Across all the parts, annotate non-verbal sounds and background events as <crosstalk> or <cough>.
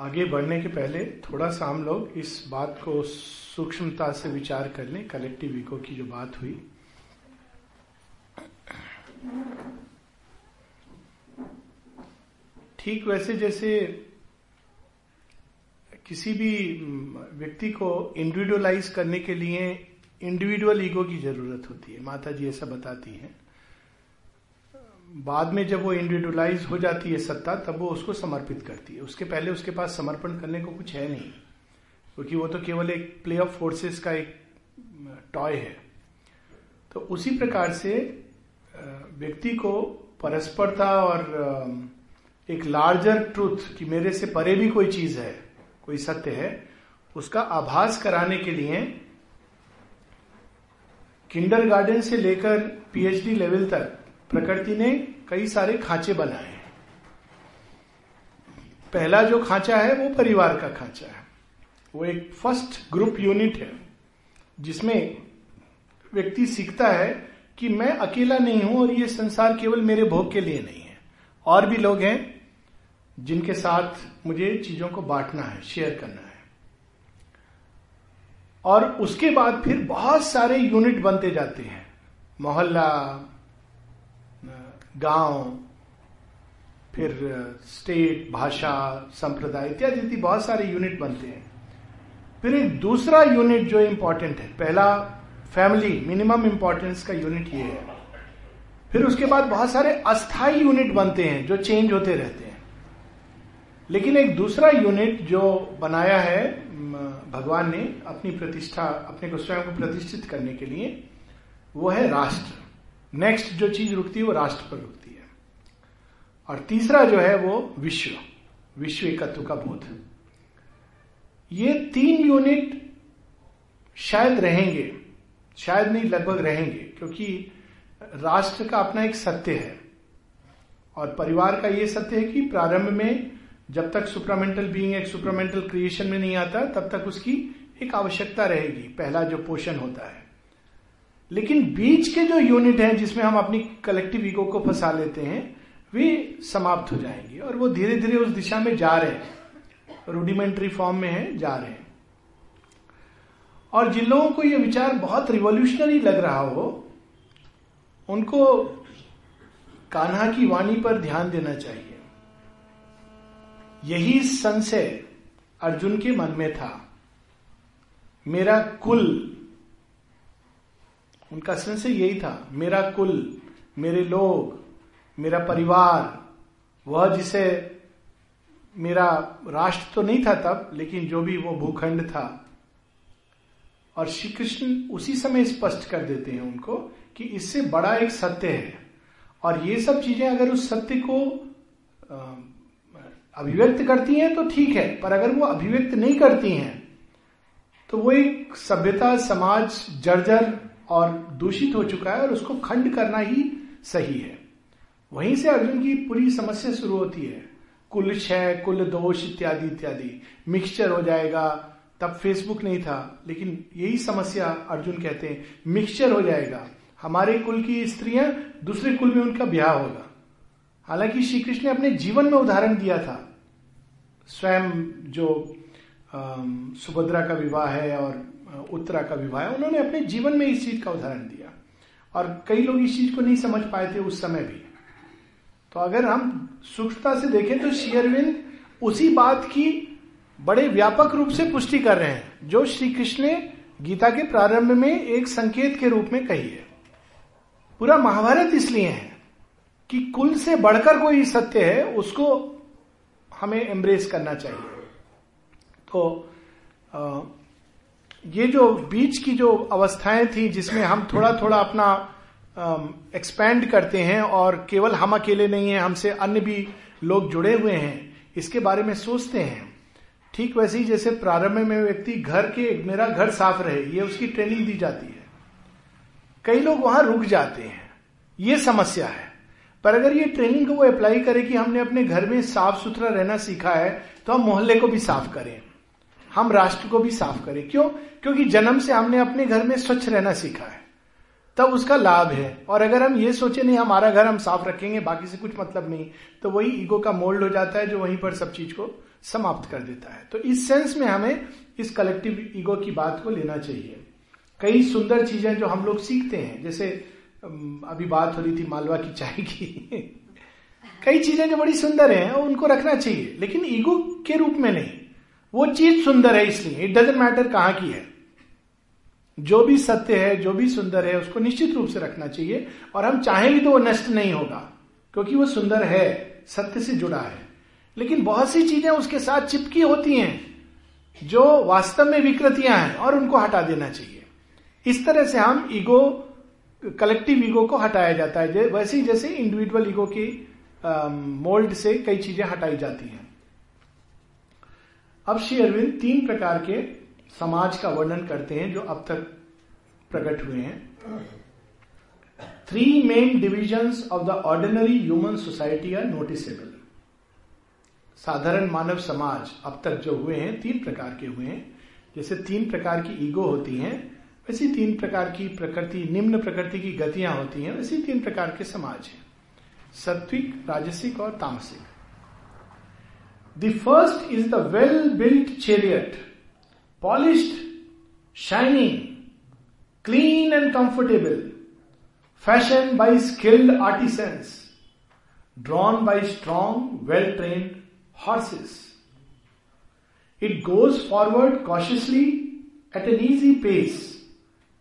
आगे बढ़ने के पहले थोड़ा सा हम लोग इस बात को सूक्ष्मता से विचार कर लें कलेक्टिव इको की जो बात हुई। ठीक वैसे जैसे किसी भी व्यक्ति को इंडिविजुअलाइज करने के लिए इंडिविजुअल ईगो की ज़रूरत होती है। माता जी ऐसा बताती हैं। बाद में जब वो इंडिविजुअलाइज हो जाती है सत्ता, तब वो उसको समर्पित करती है। उसके पहले उसके पास समर्पण करने को कुछ है नहीं, क्योंकि वो तो केवल एक प्ले ऑफ़ फोर्सेस का एक टॉय है। तो उसी प्रकार से व्यक्ति को परस्परता और एक लार्जर ट्रूथ कि मेरे से परे भी कोई चीज़ है, कोई सत्य है, उसका आभास कराने के लिए किंडर गार्डन से लेकर पीएचडी लेवल तक प्रकृति ने कई सारे खांचे बनाए। हैं पहला जो खांचा है, वो परिवार का खांचा है। वो एक फ़र्स्ट ग्रुप यूनिट है, जिसमें व्यक्ति सीखता है कि मैं अकेला नहीं हूँ और ये संसार केवल मेरे भोग के लिए नहीं है। और भी लोग हैं, जिनके साथ मुझे चीज़ों को बांटना है शेयर करना है। और उसके बाद फिर बहुत सारे यूनिट बनते जाते हैं। मोहल्ला गाँव, फिर स्टेट भाषा, संप्रदाय इत्यादि बहुत सारे यूनिट बनते हैं। फिर एक दूसरा यूनिट जो इंपॉर्टेंट है, पहला फैमिली मिनिमम इंपॉर्टेंस का यूनिट ये है। फिर उसके बाद बहुत सारे अस्थाई यूनिट बनते हैं, जो चेंज होते रहते हैं। लेकिन एक दूसरा यूनिट जो बनाया है भगवान ने अपनी प्रतिष्ठा, अपने को स्वयं को प्रतिष्ठित करने के लिए, वो है राष्ट्र। नेक्स्ट जो चीज़ रुकती है वो राष्ट्र पर रुकती है। और तीसरा जो है वो विश्व विश्व एकत्व का बोध। ये तीन यूनिट शायद रहेंगे, शायद नहीं, लगभग रहेंगे, क्योंकि राष्ट्र का अपना एक सत्य है। और परिवार का ये सत्य है कि प्रारंभ में जब तक सुपरामेंटल बीइंग एक सुपरामेंटल क्रिएशन में नहीं आता, तब तक उसकी एक आवश्यकता रहेगी, पहला जो पोषण होता है। लेकिन बीच के जो यूनिट हैं जिसमें हम अपनी कलेक्टिव ईगो को फंसा लेते हैं, वे समाप्त हो जाएँगे और वो धीरे धीरे उस दिशा में जा रहे हैं। रूडिमेंट्री फॉर्म में है, जा रहे हैं। और जिन लोगों को यह विचार बहुत रिवोल्यूशनरी लग रहा हो, उनको कान्हा की वाणी पर ध्यान देना चाहिए। यही संशय अर्जुन के मन में था। मेरा कुल उनका संशय यही था, मेरा कुल, मेरे लोग, मेरा परिवार, वह जिसे मेरा राष्ट्र तो नहीं था तब, लेकिन जो भी वो भूखंड था। और श्री कृष्ण उसी समय स्पष्ट कर देते हैं उनको कि इससे बड़ा एक सत्य है। और ये सब चीज़ें अगर उस सत्य को अभिव्यक्त करती हैं तो ठीक है, पर अगर वो अभिव्यक्त नहीं करती हैं तो वो एक सभ्यता, समाज, जर्जर और दूषित हो चुका है और उसको खंड करना ही सही है। वहीं से अर्जुन की पूरी समस्या शुरू होती है। कुल क्षय, कुल दोष इत्यादि इत्यादि। मिक्सचर हो जाएगा। तब फेसबुक नहीं था, लेकिन यही समस्या अर्जुन कहते हैं। मिक्सचर हो जाएगा। हमारे कुल की स्त्रियाँ दूसरे कुल में उनका ब्याह होगा। हालाँकि श्री कृष्ण ने अपने जीवन में उदाहरण दिया था। स्वयं जो सुभद्रा का विवाह है और उत्तरा का विवाह है, उन्होंने अपने जीवन में इस चीज़ का उदाहरण दिया। और कई लोग इस चीज़ को नहीं समझ पाए थे उस समय भी। तो अगर हम सूक्ष्मता से देखें तो शेयरविंद उसी बात की बड़े व्यापक रूप से पुष्टि कर रहे हैं, जो श्री कृष्ण ने गीता के प्रारंभ में एक संकेत के रूप में कही है। पूरा महाभारत इसलिए है कि कुल से बढ़कर कोई सत्य है, उसको हमें एम्ब्रेस करना चाहिए। तो ये जो बीच की जो अवस्थाएँ थी जिसमें हम थोड़ा थोड़ा अपना एक्सपैंड करते हैं और केवल हम अकेले नहीं हैं, हमसे अन्य भी लोग जुड़े हुए हैं, इसके बारे में सोचते हैं। ठीक वैसे ही जैसे प्रारंभ में व्यक्ति घर के, मेरा घर साफ़ रहे, ये उसकी ट्रेनिंग दी जाती है। कई लोग वहाँ रुक जाते हैं, ये समस्या है। पर अगर ये ट्रेनिंग को वो अप्लाई करे कि हमने अपने घर में साफ़ सुथरा रहना सीखा है तो हम मोहल्ले को भी साफ़ करें। हम राष्ट्र को भी साफ़ करें। क्यों? क्योंकि जन्म से हमने अपने घर में स्वच्छ रहना सीखा है। तब उसका लाभ है। और अगर हम ये सोचे, नहीं, हमारा घर हम साफ़ रखेंगे, बाकी से कुछ मतलब नहीं तो वही ईगो का मोल्ड हो जाता है जो वहीं पर सब चीज़ को समाप्त कर देता है। तो इस सेंस में हमें इस कलेक्टिव ईगो की बात को लेना चाहिए। कई सुंदर चीज़ें जो हम लोग सीखते हैं, जैसे अभी बात हो रही थी मालवा की चाय की। <laughs> कई चीज़ें जो बड़ी सुंदर हैं, उनको रखना चाहिए, लेकिन ईगो के रूप में नहीं। वो चीज़ सुंदर है इसलिए इट डजेंट मैटर कहाँ की है। जो भी सत्य है, जो भी सुंदर है, उसको निश्चित रूप से रखना चाहिए, और हम चाहेंगे तो वो नष्ट नहीं होगा, क्योंकि वो सुंदर है, सत्य से जुड़ा है। लेकिन बहुत सी चीज़ें उसके साथ चिपकी होती हैं, जो वास्तव में विकृतियाँ हैं, और उनको हटा देना चाहिए। इस तरह से हम ईगो कलेक्टिव ईगो को हटाया जाता है वैसे ही जैसे इंडिविजुअल ईगो की मोल्ड से कई चीज़ें हटाई जाती हैं। अब श्री अरविंद तीन प्रकार के समाज का वर्णन करते हैं, जो अब तक प्रकट हुए हैं। Three main divisions of the ordinary human society are noticeable साधारण मानव समाज अब तक जो हुए हैं, तीन प्रकार के हुए हैं। जैसे तीन प्रकार की ईगो होती हैं, वैसी तीन प्रकार की प्रकृति, निम्न प्रकृति की गतियाँ होती हैं, वैसी तीन प्रकार के समाज हैं। सत्विक, राजसिक और तामसिक। the first is the well built chariot polished shining clean and comfortable fashion by skilled artisans drawn by strong well trained horses it goes forward cautiously at an easy pace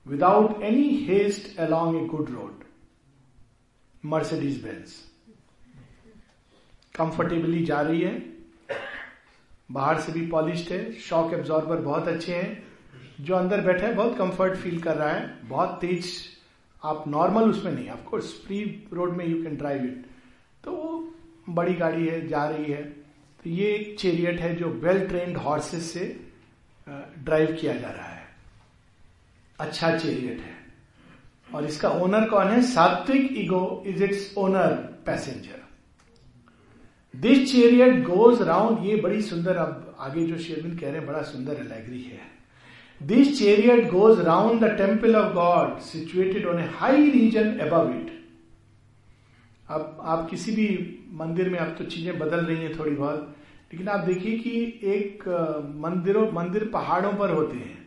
without any haste along a good road Mercedes Benz comfortably जा रही है बाहर से भी polished है shock absorber बहुत अच्छे हैं। जो अंदर बैठे हैं, बहुत कंफर्ट फील कर रहा है। बहुत तेज, आप नॉर्मल उसमें नहीं ऑफकोर्स फ्री रोड में यू कैन ड्राइव इट तो वो बड़ी गाड़ी है, जा रही है। तो ये एक चेरियट है जो वेल ट्रेन्ड हॉर्सेस से ड्राइव किया जा रहा है। अच्छा चेरियट है। और इसका ओनर कौन है? Sattvic ego is its owner passenger this chariot goes round ये बड़ी सुंदर, अब आगे जो शेरविंद कह रहे हैं, बड़ा सुंदर एलेग्री है। This chariot goes round the temple of God situated on a high region above it अब आप किसी भी मंदिर में, अब तो चीज़ें बदल रही हैं थोड़ी बहुत, लेकिन आप देखिए कि एक मंदिरों, मंदिर पहाड़ों पर होते हैं।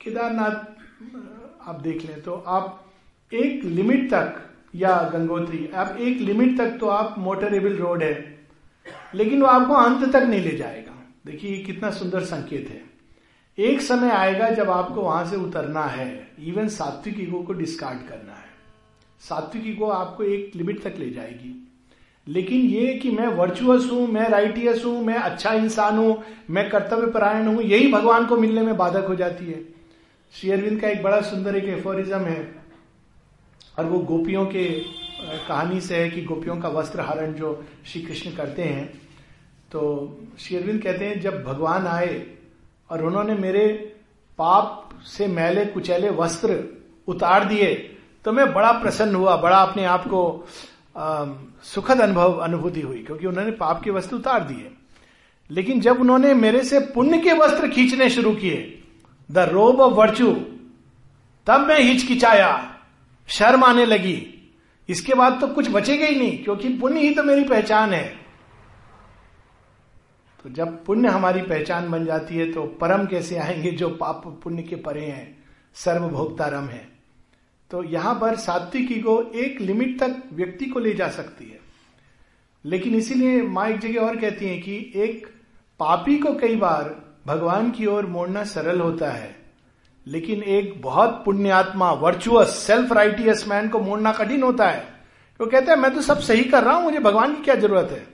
केदारनाथ आप देख लें तो आप एक लिमिट तक या गंगोत्री। आप एक लिमिट तक तो आप मोटरेबल रोड है, लेकिन वो आपको अंत तक नहीं ले जाएगा। देखिए कितना सुंदर संकेत है। एक समय आएगा जब आपको वहाँ से उतरना है। इवन सात्विक ईगो को डिस्कार्ड करना है। सात्विक ईगो आपको एक लिमिट तक ले जाएगी। लेकिन ये कि मैं वर्चुअस हूँ, मैं राइटियस हूँ, मैं अच्छा इंसान हूँ, मैं कर्तव्य परायण हूँ, यही भगवान को मिलने में बाधक हो जाती है। श्री अरविंद का एक बड़ा सुंदर एक एफोरिज्म है। और वो गोपियों के कहानी से है कि गोपियों का वस्त्र हरण जो श्री कृष्ण करते हैं। तो श्री अरविंद कहते हैं, जब भगवान आए और उन्होंने मेरे पाप से मैले कुचैले वस्त्र उतार दिए तो मैं बड़ा प्रसन्न हुआ, बड़ा अपने आप को सुखद अनुभव, अनुभूति हुई, क्योंकि उन्होंने पाप के वस्त्र उतार दिए। लेकिन जब उन्होंने मेरे से पुण्य के वस्त्र खींचने शुरू किए, द रोब ऑफ़ वर्चू, तब मैं हिचकिचाया। शर्म आने लगी। इसके बाद तो कुछ बचेगा ही नहीं, क्योंकि पुण्य ही तो मेरी पहचान है। तो जब पुण्य हमारी पहचान बन जाती है तो परम कैसे आएँगे जो पाप पुण्य के परे हैं सर्वभोक्ता रम है। तो यहाँ पर सात्विक ईगो एक लिमिट तक व्यक्ति को ले जा सकती है। लेकिन इसीलिए माँ एक जगह और कहती है कि एक पापी को कई बार भगवान की ओर मोड़ना सरल होता है। लेकिन एक बहुत पुण्यात्मा वर्चुअस सेल्फ राइटियस मैन को मोड़ना कठिन होता है। वो कहते हैं, मैं तो सब सही कर रहा हूँ, मुझे भगवान की क्या ज़रूरत है?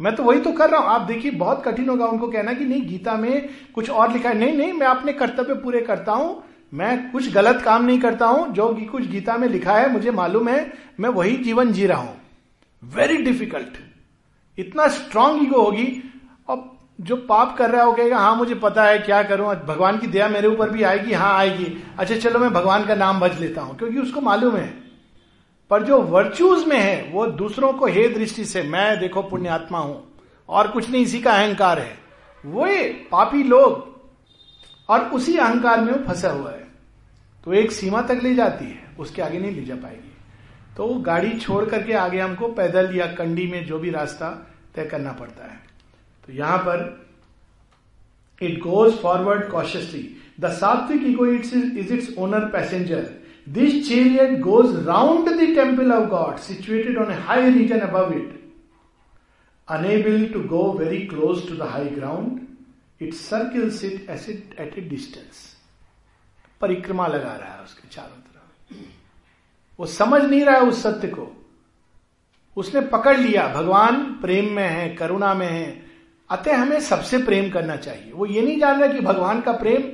मैं तो वही तो कर रहा हूँ। आप देखिए, बहुत कठिन होगा उनको कहना कि नहीं, गीता में कुछ और लिखा है। नहीं नहीं, मैं अपने कर्तव्य पूरे करता हूँ। मैं कुछ गलत काम नहीं करता हूँ। जो कुछ गीता में लिखा है, मुझे मालूम है, मैं वही जीवन जी रहा हूँ। वेरी डिफ़िकल्ट इतना स्ट्रांग ईगो होगी। और जो पाप कर रहा है, वो कहेगा हाँ मुझे पता है क्या करूँ। भगवान की दया मेरे ऊपर भी आएगी हाँ आएगी। अच्छा चलो, मैं भगवान का नाम भज लेता हूँ। क्योंकि उसको मालूम है। पर जो वर्च्यूज में है, वो दूसरों को हे दृष्टि से, मैं देखो, पुण्यात्मा हूँ, और कुछ नहीं, इसी का अहंकार है। वो पापी लोग, और उसी अहंकार में वो फंसा हुआ है। तो एक सीमा तक ले जाती है, उसके आगे नहीं ले जा पाएगी। तो गाड़ी छोड़ करके आगे हमको पैदल या कंडी में जो भी रास्ता तय करना पड़ता है। तो यहाँ पर it goes forward cautiously the sattvic ego its is its owner passenger this chariot goes round the temple of God situated on a high region above it unable to go very close to the high ground it circles it acid at a distance परिक्रमा लगा रहा है उसके चारों तरफ़। वो समझ नहीं रहा है उस सत्य को। उसने पकड़ लिया, भगवान प्रेम में है, करुणा में है अतः हमें सबसे प्रेम करना चाहिए। वो ये नहीं जान रहा कि भगवान का प्रेम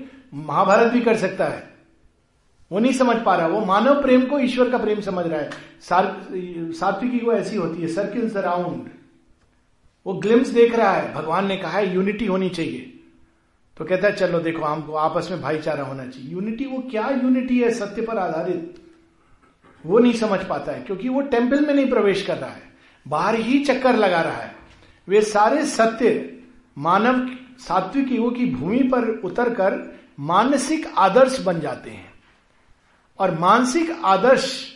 महाभारत भी कर सकता है। वो नहीं समझ पा रहा। वो मानव प्रेम को ईश्वर का प्रेम समझ रहा है। सात्विकी को ऐसी होती है सर्किल्स अराउंड वो ग्लिम्स देख रहा है। भगवान ने कहा है यूनिटी होनी चाहिए। तो कहता है, चलो देखो हमको आपस में भाईचारा होना चाहिए। यूनिटी वो क्या यूनिटी है? सत्य पर आधारित। वो नहीं समझ पाता है, क्योंकि वो टेंपल में नहीं प्रवेश कर रहा है। बाहर ही चक्कर लगा रहा है। वे सारे सत्य मानव सात्विक युगों की भूमि पर उतरकर मानसिक आदर्श बन जाते हैं। और मानसिक आदर्श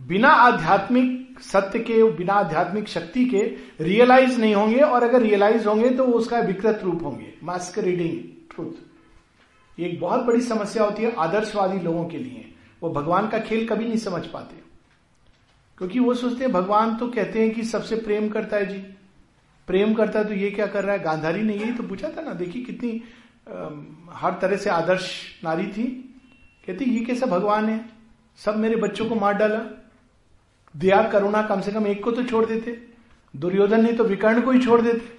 बिना आध्यात्मिक सत्य के, बिना आध्यात्मिक शक्ति के रियलाइज़ नहीं होंगे, और अगर रियलाइज़ होंगे तो उसका विकृत रूप होंगे। मास्क रीडिंग ट्रूथ एक बहुत बड़ी समस्या होती है आदर्शवादी लोगों के लिए। वो भगवान का खेल कभी नहीं समझ पाते। क्योंकि वो सोचते हैं, भगवान तो कहते हैं कि सबसे प्रेम करता है जी। प्रेम करता है तो ये क्या कर रहा है? गांधारी ने यही तो पूछा था ना देखिए कितनी आ, हर तरह से आदर्श नारी थी। कहती ये कैसा भगवान है? सब मेरे बच्चों को मार डाला। दया करुणा कम से कम एक को तो छोड़ देते। दुर्योधन ने तो विकर्ण को ही छोड़ देते।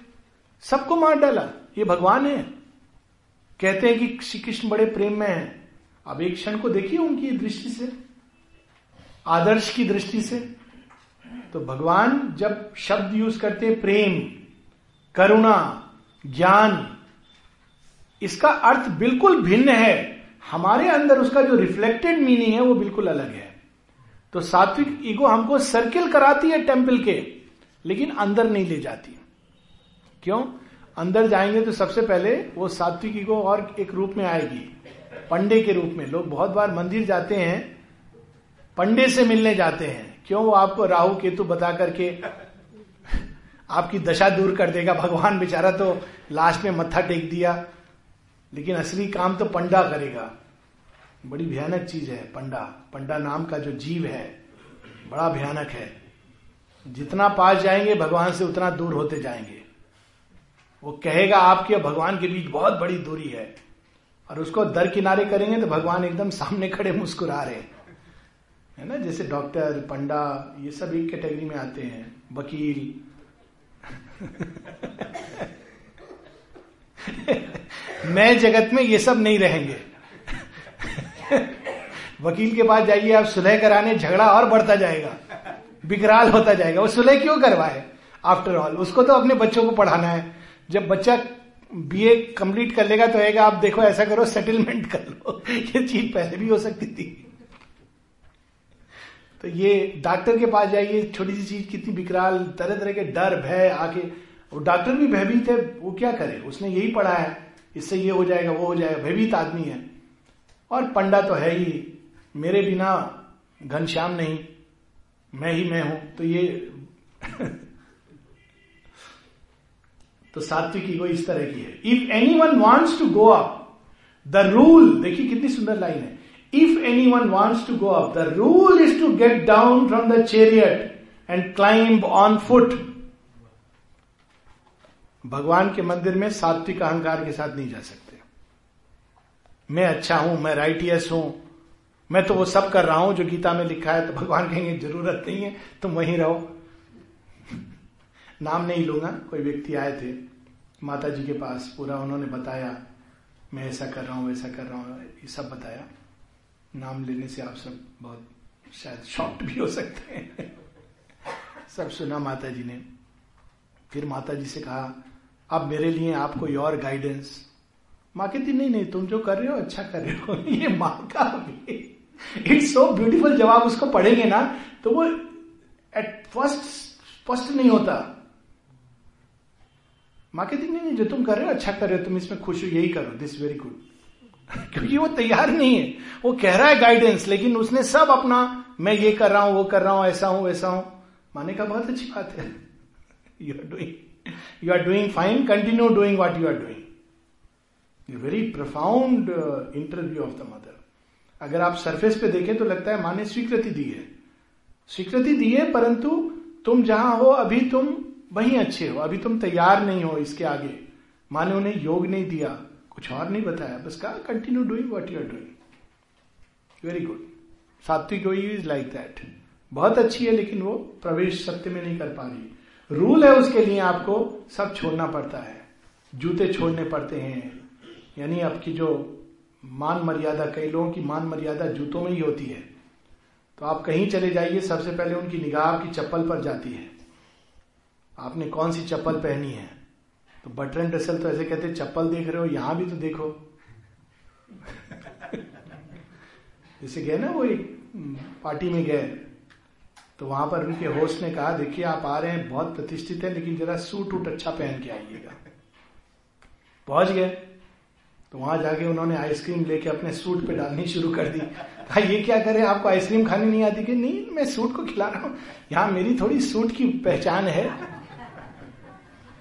सबको मार डाला। ये भगवान है। कहते हैं कि श्री कृष्ण बड़े प्रेम में है। अब एक क्षण को देखिए उनकी दृष्टि से। आदर्श की दृष्टि से। तो भगवान जब शब्द यूज़ करते हैं प्रेम करुणा, ज्ञान, इसका अर्थ बिल्कुल भिन्न है। हमारे अंदर उसका जो रिफ्लेक्टेड मीनिंग है, वो बिल्कुल अलग है। तो सात्विक ईगो हमको सर्किल कराती है टेंपल के, लेकिन अंदर नहीं ले जाती। क्यों? अंदर जाएँगे तो सबसे पहले वो सात्विक ईगो और एक रूप में आएगी। पंडे के रूप में। लोग बहुत बार मंदिर जाते हैं, पंडे से मिलने जाते हैं। क्यों? वो आपको राहु केतु बता करके आपकी दशा दूर कर देगा। भगवान बेचारा तो लास्ट में मत्था टेक दिया। लेकिन असली काम तो पंडा करेगा। बड़ी भयानक चीज़ है पंडा। पंडा नाम का जो जीव है, बड़ा भयानक है। जितना पास जाएँगे, भगवान से उतना दूर होते जाएँगे। वो कहेगा आपके और भगवान के बीच बहुत बड़ी दूरी है। और उसको दर किनारे करेंगे तो भगवान एकदम सामने खड़े मुस्कुरा रहे है ना? जैसे डॉक्टर, पंडा, ये सब एक कैटेगरी में आते हैं। वकील <laughs> नए जगत में ये सब नहीं रहेंगे। <laughs> वकील के पास जाइए, आप सुलह कराने झगड़ा और बढ़ता जाएगा। बिकराल होता जाएगा। वो सुलह क्यों करवाए? आफ्टर ऑल उसको तो अपने बच्चों को पढ़ाना है। जब बच्चा बीए कंप्लीट कर लेगा तो आएगा, आप देखो ऐसा करो सेटलमेंट कर लो। <laughs> ये चीज़ पहले भी हो सकती थी। तो ये डॉक्टर के पास जाइए, छोटी सी चीज़ कितनी बिकराल तरह तरह के डर, भय आके। वो डॉक्टर भी भयभीत है, वो क्या करे? उसने यही पढ़ा है, इससे ये हो जाएगा, वो हो जाएगा, भयभीत आदमी है। और पंडा तो है ही, मेरे बिना घनश्याम नहीं, मैं ही मैं हूँ। तो ये <laughs> तो सात्विक ईगो इस तरह की है। If anyone wants to go up the rule देखिए कितनी सुंदर लाइन है। Anyone wants to go up the rule is to get down from the chariot and climb on foot भगवान के मंदिर में सात्विक अहंकार के साथ नहीं जा सकते। मैं अच्छा हूँ, मैं राइटियस हूँ, मैं तो वो सब कर रहा हूँ जो गीता में लिखा है तो भगवान कहेंगे, ज़रूरत नहीं है, तुम वहीं रहो। नाम नहीं लूँगा, कोई व्यक्ति आए थे माता जी के पास, पूरा उन्होंने बताया, मैं ऐसा कर रहा हूँ, वैसा कर रहा हूँ, ये सब बताया। नाम लेने से आप सब बहुत शायद शॉक्ट भी हो सकते हैं। सब सुना माता जी ने। फिर माता जी से कहा अब मेरे लिए, आपको योर गाइडेंस माँ कहती, नहीं नहीं, तुम जो कर रहे हो अच्छा कर रहे हो। <laughs> ये माँ का इट्स सो ब्यूटीफुल जब आप उसको पढ़ेंगे ना तो वो एट फ़र्स्ट स्पष्ट नहीं होता। माँ कहती, नहीं नहीं, जो तुम कर रहे हो अच्छा कर रहे हो, तुम इसमें खुश हो, यही करो दिस वेरी गुड क्योंकि वो तैयार नहीं है। वो कह रहा है गाइडेंस लेकिन उसने सब अपना, मैं ये कर रहा हूँ, वो कर रहा हूँ, ऐसा हूँ, वैसा हूँ। माने का बहुत अच्छी बात है। You are doing you are doing fine continue doing what you are doing very profound interview of the Mother अगर आप सरफेस पे देखें तो लगता है माँ ने स्वीकृति दी है। स्वीकृति दी है, परंतु तुम जहाँ हो, अभी तुम वहीं अच्छे हो, अभी तुम तैयार नहीं हो इसके आगे। माँ ने उन्हें योग नहीं दिया। कुछ और नहीं बताया, बस कहा continue doing what you are doing very good sattvic is like that बहुत अच्छी है, लेकिन वो प्रवेश सत्य में नहीं कर पा रही रूल है उसके लिए आपको सब छोड़ना पड़ता है। जूते छोड़ने पड़ते हैं। यानी आपकी जो मान मर्यादा, कई लोगों की मान मर्यादा जूतों में ही होती है। तो आप कहीं चले जाइए, सबसे पहले उनकी निगाह आपकी चप्पल पर जाती है। आपने कौन सी चप्पल पहनी है? तो बटरन डसल तो ऐसे कहते चप्पल देख रहे हो, यहाँ भी तो देखो। जैसे गए ना वो एक पार्टी में गए। तो वहाँ पर उनके होस्ट ने कहा, देखिए, आप आ रहे हैं, बहुत प्रतिष्ठित है, लेकिन जरा सूट वूट अच्छा पहन के आइएगा। पहुँच गए। तो वहाँ जाके उन्होंने आइसक्रीम लेके अपने सूट पे डालनी शुरू कर दी। कहा, ये क्या करें आपको आइसक्रीम खानी नहीं आती? कि नहीं, मैं सूट को खिला रहा हूँ। यहाँ मेरी थोड़ी सूट की पहचान है।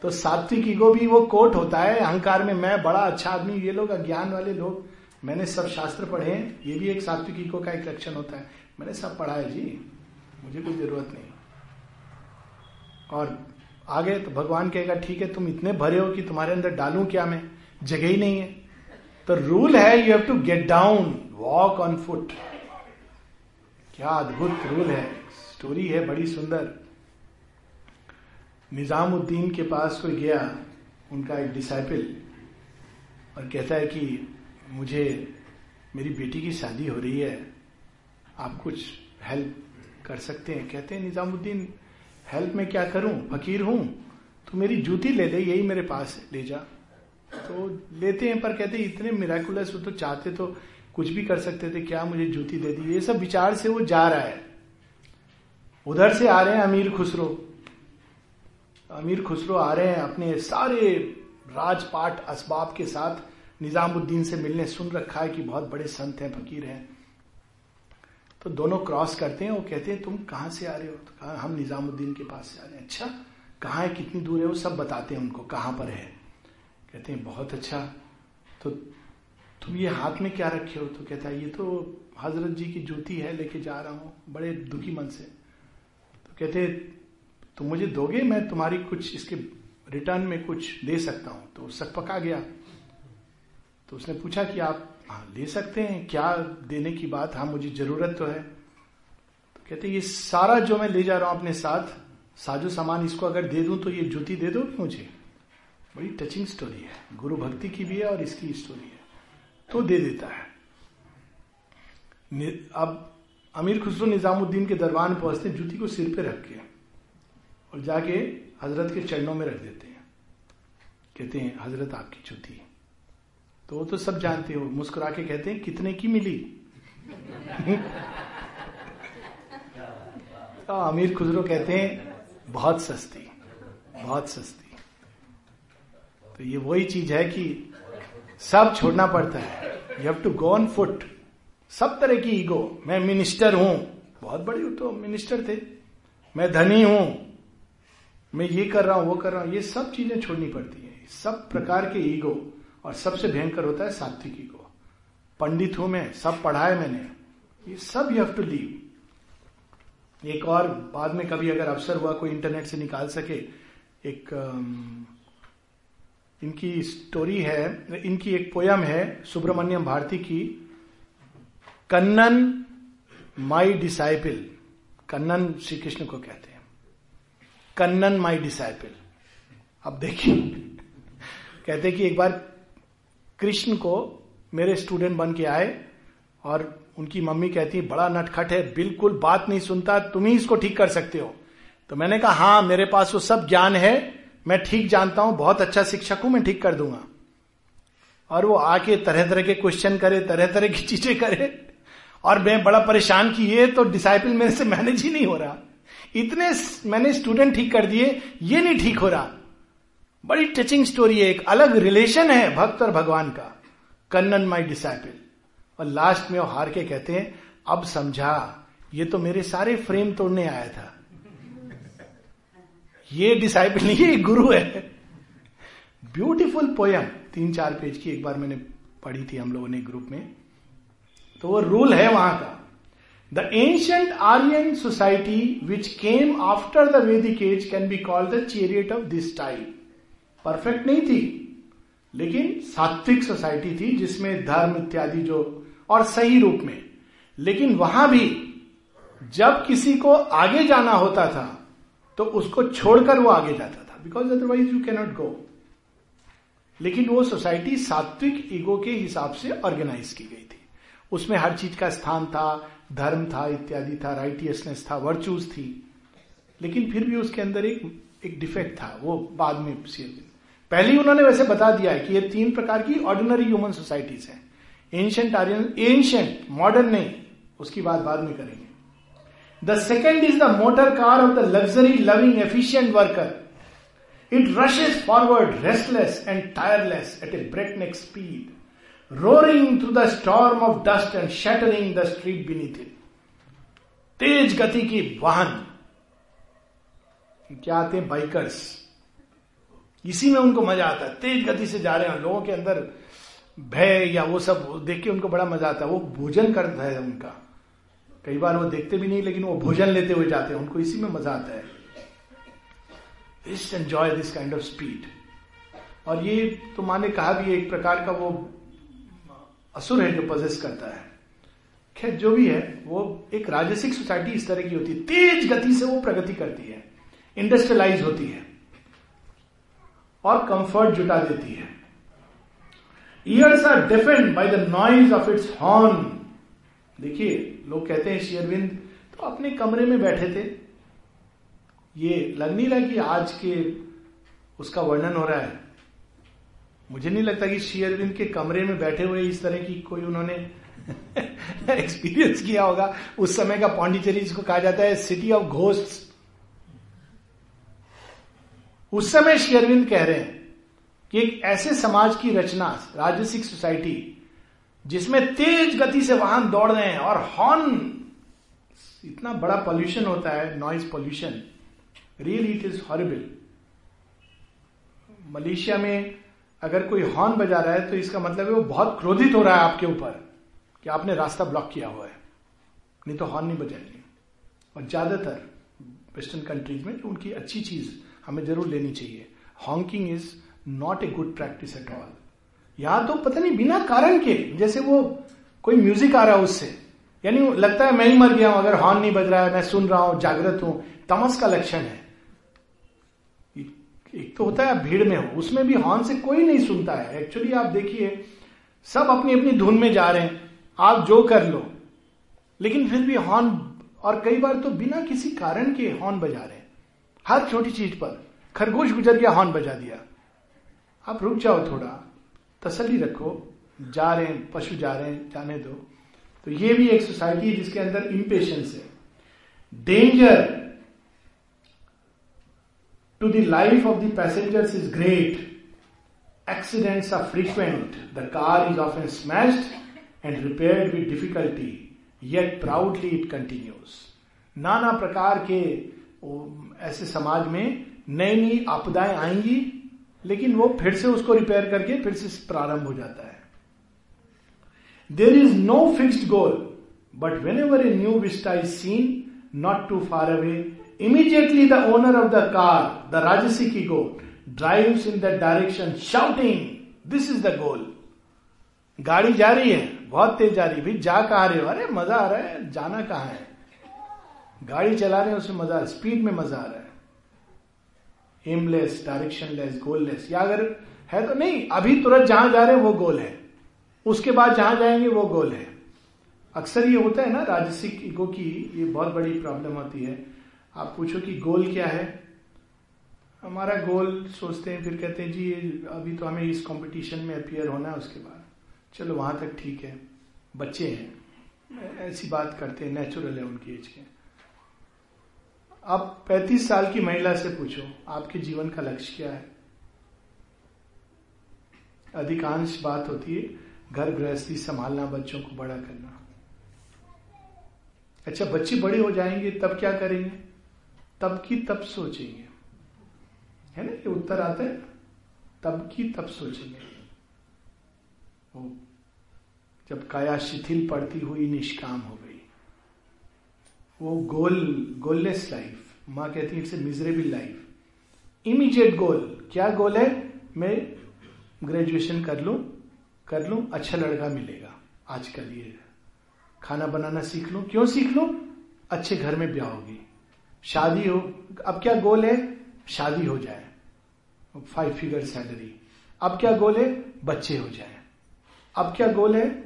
तो सात्विक ईगो भी वो कोट होता है, अहंकार में मैं बड़ा अच्छा आदमी, ये लोग अज्ञान वाले लोग। मैंने सब शास्त्र पढ़े हैं, ये भी एक सात्विक ईगो का एक लक्षण होता है। मैंने सब पढ़ा है जी, मुझे कोई ज़रूरत नहीं। और आगे तो भगवान कहेगा, ठीक है, तुम इतने भरे हो कि तुम्हारे अंदर डालू क्या मैं? जगह ही नहीं है। तो रूल है you have to get down walk on foot क्या अद्भुत रूल है। स्टोरी है बड़ी सुंदर। निजामुद्दीन के पास कोई गया, उनका एक डिसाइपल और कहता है कि मुझे, मेरी बेटी की शादी हो रही है, आप कुछ हेल्प कर सकते हैं? कहते हैं, निजामुद्दीन हेल्प में क्या करूँ? फकीर हूँ तो मेरी जूती ले ले, यही मेरे पास ले जा। तो लेते हैं, पर कहते हैं, इतने मिराकुलस वो तो चाहते तो कुछ भी कर सकते थे, क्या मुझे जूती दे दी? ये सब विचार से वो जा रहा है। उधर से आ रहे हैं, अमीर खुसरो। अमीर खुसरो आ रहे हैं अपने सारे राजपाट असबाब के साथ। निजामुद्दीन से मिलने सुन रखा है कि बहुत बड़े संत हैं, फकीर हैं। तो दोनों क्रॉस करते हैं, वो कहते हैं, तुम कहाँ से आ रहे हो? तो कहा, हम निजामुद्दीन के पास से आ रहे हैं। अच्छा कहाँ है? कितनी दूर है? वो सब बताते हैं उनको कहाँ पर है? कहते हैं, बहुत अच्छा। तो तुम ये हाथ में क्या रखे हो? तो कहता है, ये तो हज़रत जी की जूती है, लेके जा रहा हूँ, बड़े दुखी मन से। तो कहते तुम मुझे दोगे, मैं तुम्हारी कुछ इसके रिटर्न में कुछ दे सकता हूँ। तो सक पका गया। तो उसने पूछा कि आप हाँ ले सकते हैं, क्या देने की बात? हाँ मुझे ज़रूरत तो है। तो कहते, ये सारा जो मैं ले जा रहा हूँ अपने साथ, साजो सामान इसको अगर दे दूँ तो ये जूती दे दो मुझे? बड़ी टचिंग स्टोरी है। गुरु भक्ति की भी है और इसकी स्टोरी है। तो दे देता है। अब अमीर खुसरो निजामुद्दीन के दरबार पहुँचते जूती को सिर पे रख के। और जाके हज़रत के चरणों में रख देते हैं। कहते हैं, हज़रत आपकी जूती तो वो तो सब जानते हो मुस्कुरा के कहते हैं, कितने की मिली? तो अमीर खुजरो कहते हैं, बहुत सस्ती बहुत सस्ती। तो ये वही चीज़ है कि सब छोड़ना पड़ता है। You have to go on foot सब तरह की ईगो मैं मिनिस्टर हूँ। बहुत बड़ी तो मिनिस्टर थे। मैं धनी हूँ। मैं ये कर रहा हूँ, वो कर रहा हूँ, ये सब चीज़ें छोड़नी पड़ती है। सब प्रकार के ईगो, और सबसे भयंकर होता है सात्विक ईगो। पंडित हूँ मैं, सब पढ़ा है मैंने, ये सब यू हैव टू लीव एक और, बाद में कभी अगर अवसर हुआ, कोई इंटरनेट से निकाल सके, एक इनकी स्टोरी है, इनकी एक पोयम है, सुब्रमण्यम भारती की, कन्नन माई डिसाइपल कन्नन श्री कृष्ण को कहते हैं। कन्नन माई डिसाइपल अब देखिए, कहते कि एक बार कृष्ण को मेरे स्टूडेंट बन के आए और उनकी मम्मी कहती, बड़ा नटखट है, बिल्कुल बात नहीं सुनता, तुम ही इसको ठीक कर सकते हो। तो मैंने कहा हाँ मेरे पास वो सब ज्ञान है, मैं ठीक जानता हूँ, बहुत अच्छा शिक्षक हूँ, मैं ठीक कर दूँगा। और वो आके तरह तरह के क्वेश्चन करे, तरह तरह की चीज़ें करे, और मैं बड़ा परेशान कि ये तो डिसाइपल मेरे से मैनेज ही नहीं हो रहा। इतने मैंने स्टूडेंट ठीक कर दिए, ये नहीं ठीक हो रहा। बड़ी टचिंग स्टोरी है, एक अलग रिलेशन है भक्त और भगवान का कन्नन माई डिसाइपल और लास्ट में वो हार के कहते हैं, अब समझा, ये तो मेरे सारे फ्रेम तोड़ने आया था। ये डिसाइपल नहीं, ये गुरु है। ब्यूटीफुल पोयम तीन चार पेज की एक बार मैंने पढ़ी थी हम लोगों ने ग्रुप में। तो वो रूल है वहाँ का। The ancient Aryan society which came after the Vedic age can be called the chariot of this type perfect नहीं थी, लेकिन सात्विक सोसाइटी थी, जिसमें धर्म इत्यादि जो, और सही रूप में। लेकिन वहाँ भी, जब किसी को आगे जाना होता था तो उसको छोड़कर वो आगे जाता था। Because otherwise you cannot go लेकिन वो सोसाइटी सात्विक ईगो के हिसाब से ऑर्गेनाइज की गई थी। उसमें हर चीज़ का स्थान था धर्म था, इत्यादि था राइटियसनेस था वर्चूज थी। लेकिन फिर भी उसके अंदर एक एक डिफेक्ट था, वो बाद में पहले ही उन्होंने वैसे बता दिया है कि ये तीन प्रकार की ऑर्डिनरी ह्यूमन सोसाइटीज हैं। एंशंट आर्यन एंशंट मॉडर्न नहीं, उसकी बात बाद में करेंगे। The second is the motor car of the luxury loving efficient worker it rushes forward restless and tireless at a breakneck speed roaring through the storm of dust and shattering the street beneath it तेज गति की वाहन। क्या आते हैं bikers इसी में उनको मज़ा आता है। तेज गति से जा रहे हैं। लोगों के अंदर भय या वो सब देख के उनको बड़ा मज़ा आता है। वो भोजन करता है उनका। कई बार वो देखते भी नहीं, लेकिन वो भोजन लेते हुए जाते हैं। उनको इसी में मज़ा आता है। Enjoy this kind of speed और ये तो माने कहा भी एक प्रकार का वो असुर है जो पजेस करता है। खैर, जो भी है, वो एक राजसिक सोसाइटी इस तरह की होती है। तेज गति से वो प्रगति करती है। इंडस्ट्रियलाइज होती है। और कंफर्ट जुटा देती है। Ears are deafened by the noise of its horn देखिए, लोग कहते हैं शेयरविंद तो अपने कमरे में बैठे थे। ये लग नहीं रहा कि आज के उसका वर्णन हो रहा है। मुझे नहीं लगता कि शेयरविंद के कमरे में बैठे हुए इस तरह की कोई उन्होंने <laughs> एक्सपीरियंस किया होगा। उस समय का पांडिचेरी जिसको कहा जाता है सिटी ऑफ़ घोस्ट उस समय शेयरविंद कह रहे हैं कि एक ऐसे समाज की रचना, राजसिक सोसाइटी जिसमें तेज गति से वाहन दौड़ रहे हैं और हॉर्न इतना बड़ा पॉल्यूशन होता है noise pollution really it is horrible Malaysia में अगर कोई हॉर्न बजा रहा है तो इसका मतलब है वो बहुत क्रोधित हो रहा है आपके ऊपर कि आपने रास्ता ब्लॉक किया हुआ है। नहीं तो हॉर्न नहीं बजाएँगे। और ज़्यादातर वेस्टर्न कंट्रीज़ में उनकी अच्छी चीज़ हमें ज़रूर लेनी चाहिए। Honking is not a good practice at all यहाँ तो पता नहीं, बिना कारण के, जैसे वो कोई म्यूज़िक आ रहा है उससे। यानी लगता है मैं ही मर गया हूँ, अगर हॉर्न नहीं बज रहा है, मैं सुन रहा हूँ, जागृत हूँ। तमस का लक्षण है। एक तो होता है आप भीड़ में हो, उसमें भी हॉर्न से कोई नहीं सुनता है। एक्चुअली आप देखिए, सब अपनी अपनी धुन में जा रहे हैं, आप जो कर लो। लेकिन फिर भी हॉर्न, और कई बार तो बिना किसी कारण के हॉर्न बजा रहे हैं। हर छोटी चीज़ पर, खरगोश गुजर गया हॉर्न बजा दिया। आप रुक जाओ थोड़ा तसली रखो, जा रहे हैं, पशु जा रहे हैं, जाने दो। तो ये भी एक सोसाइटी है जिसके अंदर इम्पेशंस है। Danger the life of the passengers is great accidents are frequent the car is often smashed and repaired with difficulty yet proudly it continues नाना प्रकार के ऐसे समाज में नई नई आपदाएँ आएँगी, लेकिन वो फिर से उसको रिपेयर करके फिर से प्रारंभ हो जाता है। There is no fixed goal but whenever a new vista is seen not too far away immediately the owner of the car the rajasic ego drive in the direction shouting this is the goal गाड़ी जा रही है, बहुत तेज जा रही है। जा कहा रहे हो? अरे, मज़ा आ रहा है। जाना कहा है? गाड़ी चला रहे हैं, उसमें मज़ा स्पीड में मज़ा आ रहा है। एमलेस डायरेक्शनलेस गोललेस या अगर है तो नहीं, अभी तुरंत जहाँ जा रहे हैं, वो गोल है। उसके बाद जहाँ जाएँगे, वो गोल है। अक्सर ये होता है ना राजसिक इगो की ये बहुत बड़ी प्रॉब्लम होती है। आप पूछो कि गोल क्या है? हमारा गोल सोचते हैं, फिर कहते हैं, जी अभी तो हमें इस कंपटीशन में अपियर होना है उसके बाद। चलो, वहाँ तक ठीक है। बच्चे हैं। ऐसी बात करते हैं नेचुरल है उनकी एज के। आप 35 साल की महिला से पूछो, आपके जीवन का लक्ष्य क्या है? अधिकांश बात होती है, घर गृहस्थी संभालना, बच्चों को बड़ा करना। अच्छा बच्चे बड़े हो जाएँगे, तब क्या करेंगे? तब की तब सोचेंगे। है ना? ये उत्तर आता है। तब की तब सोचेंगे। जब काया शिथिल पड़ती हुई निष्काम हो गई। वो गोल गोललेस लाइफ माँ कहती है, it's a miserable life immediate goal क्या गोल है? मैं ग्रेजुएशन कर लू कर लू अच्छा लड़का मिलेगा। आजकल ये खाना बनाना सीख लू। क्यों सीख लू? अच्छे घर में ब्याह होगी। शादी हो, अब क्या गोल है? शादी हो जाए। फाइव फिगर सैलरी अब क्या गोल है? बच्चे हो जाए। अब क्या गोल है?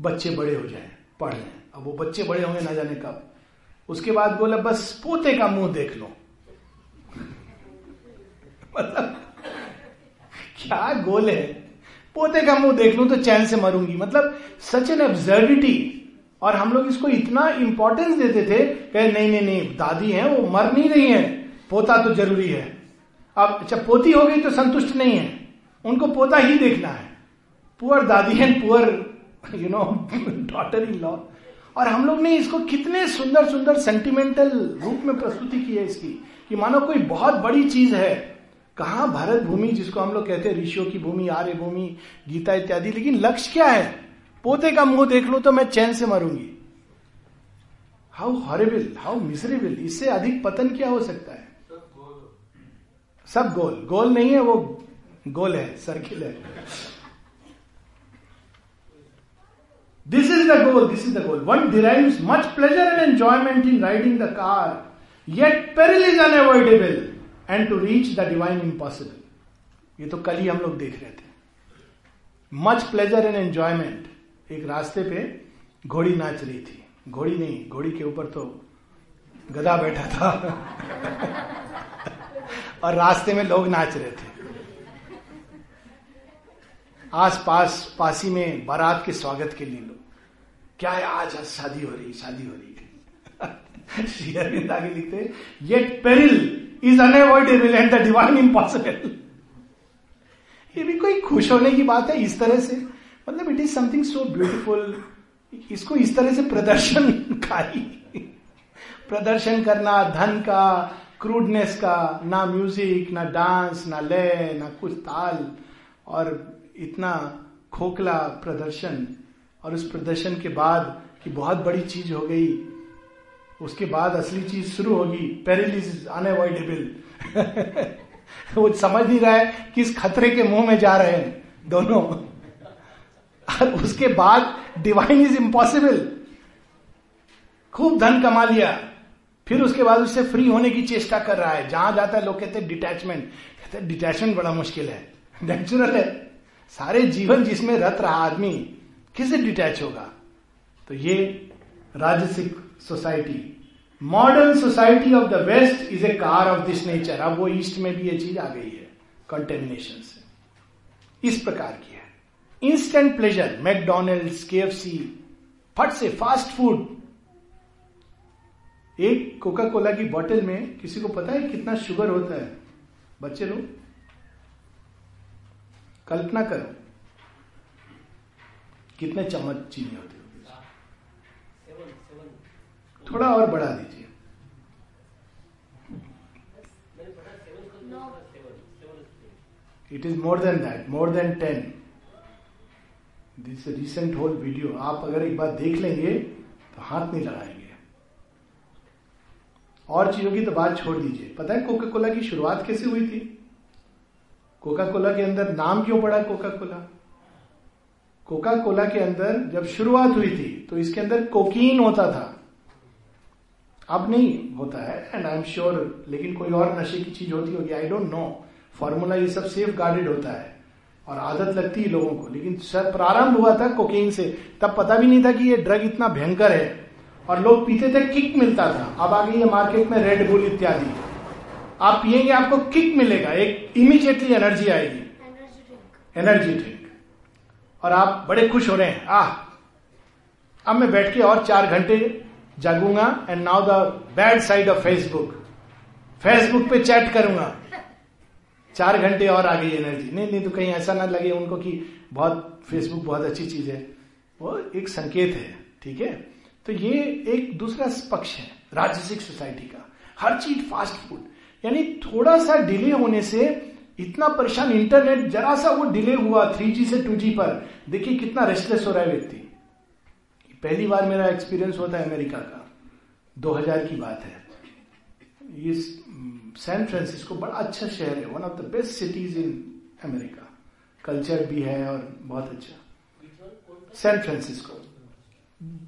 बच्चे बड़े हो जाए। पढ़ लें। अब वो बच्चे बड़े होंगे ना जाने कब। उसके बाद है, बस पोते का मुँह देख लो। मतलब क्या गोल है? पोते का मुँह देख लू तो चैन से मरूँगी। मतलब सच एन एब्जर्डिटी और हम लोग इसको इतना इंपॉर्टेंस देते थे कि नहीं नहीं नहीं, दादी है, वो मर नहीं रही है। पोता तो ज़रूरी है। अब अच्छा पोती हो गई तो संतुष्ट नहीं है। उनको पोता ही देखना है। पुअर दादी and poor you know daughter in law और हम लोग ने इसको कितने सुंदर सुंदर सेंटिमेंटल रूप में प्रस्तुति की है इसकी कि मानो कोई बहुत बड़ी चीज़ है। कहा, भारत भूमि, जिसको हम लोग कहते हैं ऋषियों की भूमि आर्य भूमि गीता इत्यादि, लेकिन लक्ष्य क्या है? पोते का मुँह देख लू तो मैं चैन से मरूँगी। हाउ हॉरेबल हाउ मिसरेबल इससे अधिक पतन क्या हो सकता है? सब गोल। गोल नहीं है, वो गोल है, सर्किल है। This is the goal this is the goal one derive much pleasure and enjoyment in riding the car yet peril is unavoidable and to reach the divine impossible ये तो कल ही हम लोग देख रहे थे। मच प्लेजर एंड एंजॉयमेंट एक रास्ते पे घोड़ी नाच रही थी। घोड़ी नहीं, घोड़ी के ऊपर तो गधा बैठा था। <laughs> और रास्ते में लोग नाच रहे थे। आस पास पासी में बारात के स्वागत के लिए लोग। क्या है आज? आज शादी हो रही, शादी हो रही <laughs> श्री अरविंद आगे लिखते yet peril is unavoidable and the divine impossible ये भी कोई खुश होने की बात है इस तरह से? मतलब it is something so beautiful इसको इस तरह से प्रदर्शन <laughs> कारी प्रदर्शन करना, धन का क्रूडनेस का, ना म्यूज़िक ना डांस ना लय, ना कुछ ताल, और इतना खोखला प्रदर्शन। और उस प्रदर्शन के बाद कि बहुत बड़ी चीज़ हो गई, उसके बाद असली चीज़ शुरू होगी पेरिलिस अनएवॉइडेबल <laughs> वो समझ नहीं रहा है किस खतरे के मुँह में जा रहे हैं दोनों। और उसके बाद डिवाइन इज़ इम्पॉसिबल खूब धन कमा लिया। फिर उसके बाद उससे फ्री होने की चेष्टा कर रहा है। जहाँ जाता है, लोग कहते हैं डिटैचमेंट कहते हैं डिटैचमेंट बड़ा मुश्किल है। नेचुरल है। सारे जीवन जिसमें रत रहा आदमी, किसे डिटैच होगा? तो ये rajasic society modern society of the West is a car of this nature अब वो ईस्ट में भी ये चीज़ आ गई है। कंटेमिनेशन से इस प्रकार की है। Instant pleasure McDonald K F C फट से फास्ट फ़ूड एक कोका कोला की बोतल में किसी को पता है कितना शुगर होता है? बच्चे लोग, कल्पना करो। कितने चम्मच चीनी होती थोड़ा और बढ़ा दीजिए। It is more than that more than ten this recent whole video आप अगर एक बार देख लेंगे तो हाथ नहीं लगाएँगे। और चीज़ों की तो बात छोड़ दीजिए। पता है कोका कोला की शुरुआत कैसे हुई थी? कोका कोला के अंदर नाम क्यों पड़ा कोका कोला कोका कोला के अंदर जब शुरुआत हुई थी तो इसके अंदर कोकीन होता था। अब नहीं होता है एंड आई एम श्योर लेकिन कोई और नशे की चीज़ होती होगी आई डोंट नो फॉर्मूला ये सब सेफ़ गार्डेड होता है। और आदत लगती है लोगों को। लेकिन सर प्रारंभ हुआ था कोकेन से। तब पता भी नहीं था कि ये ड्रग इतना भयंकर है। और लोग पीते थे किक मिलता था। अब आ गई है मार्केट में रेड बुल इत्यादि। आप पिएँगे आपको किक मिलेगा। एक इमीजिएटली एनर्जी आएगी। एनर्जी ड्रिंक और आप बड़े खुश हो रहे हैं। आह! अब मैं बैठ के और चार घंटे जागूँगा। And now the bad side of Facebook Facebook पे चैट करूँगा। चार घंटे और आ गई एनर्जी नहीं नहीं तो कहीं ऐसा ना लगे उनको कि बहुत फेसबुक बहुत अच्छी चीज़ है। वो एक संकेत है, ठीक है? तो ये एक दूसरा पक्ष है, राजसिक सोसाइटी का। हर चीज़ फास्ट फ़ूड यानी थोड़ा सा डिले होने से इतना परेशान इंटरनेट जरा सा वो डिले हुआ थ्री से टू पर, देखिए कितना रेस्टलेस हो रहा है व्यक्ति। पहली बार मेरा एक्सपीरियंस होता है अमेरिका का। 2000 की बात है। ये सैन फ्रांसिस्को बड़ा अच्छा शहर है one of the best cities in America culture भी है और बहुत अच्छा। सैन फ्रांसिस्को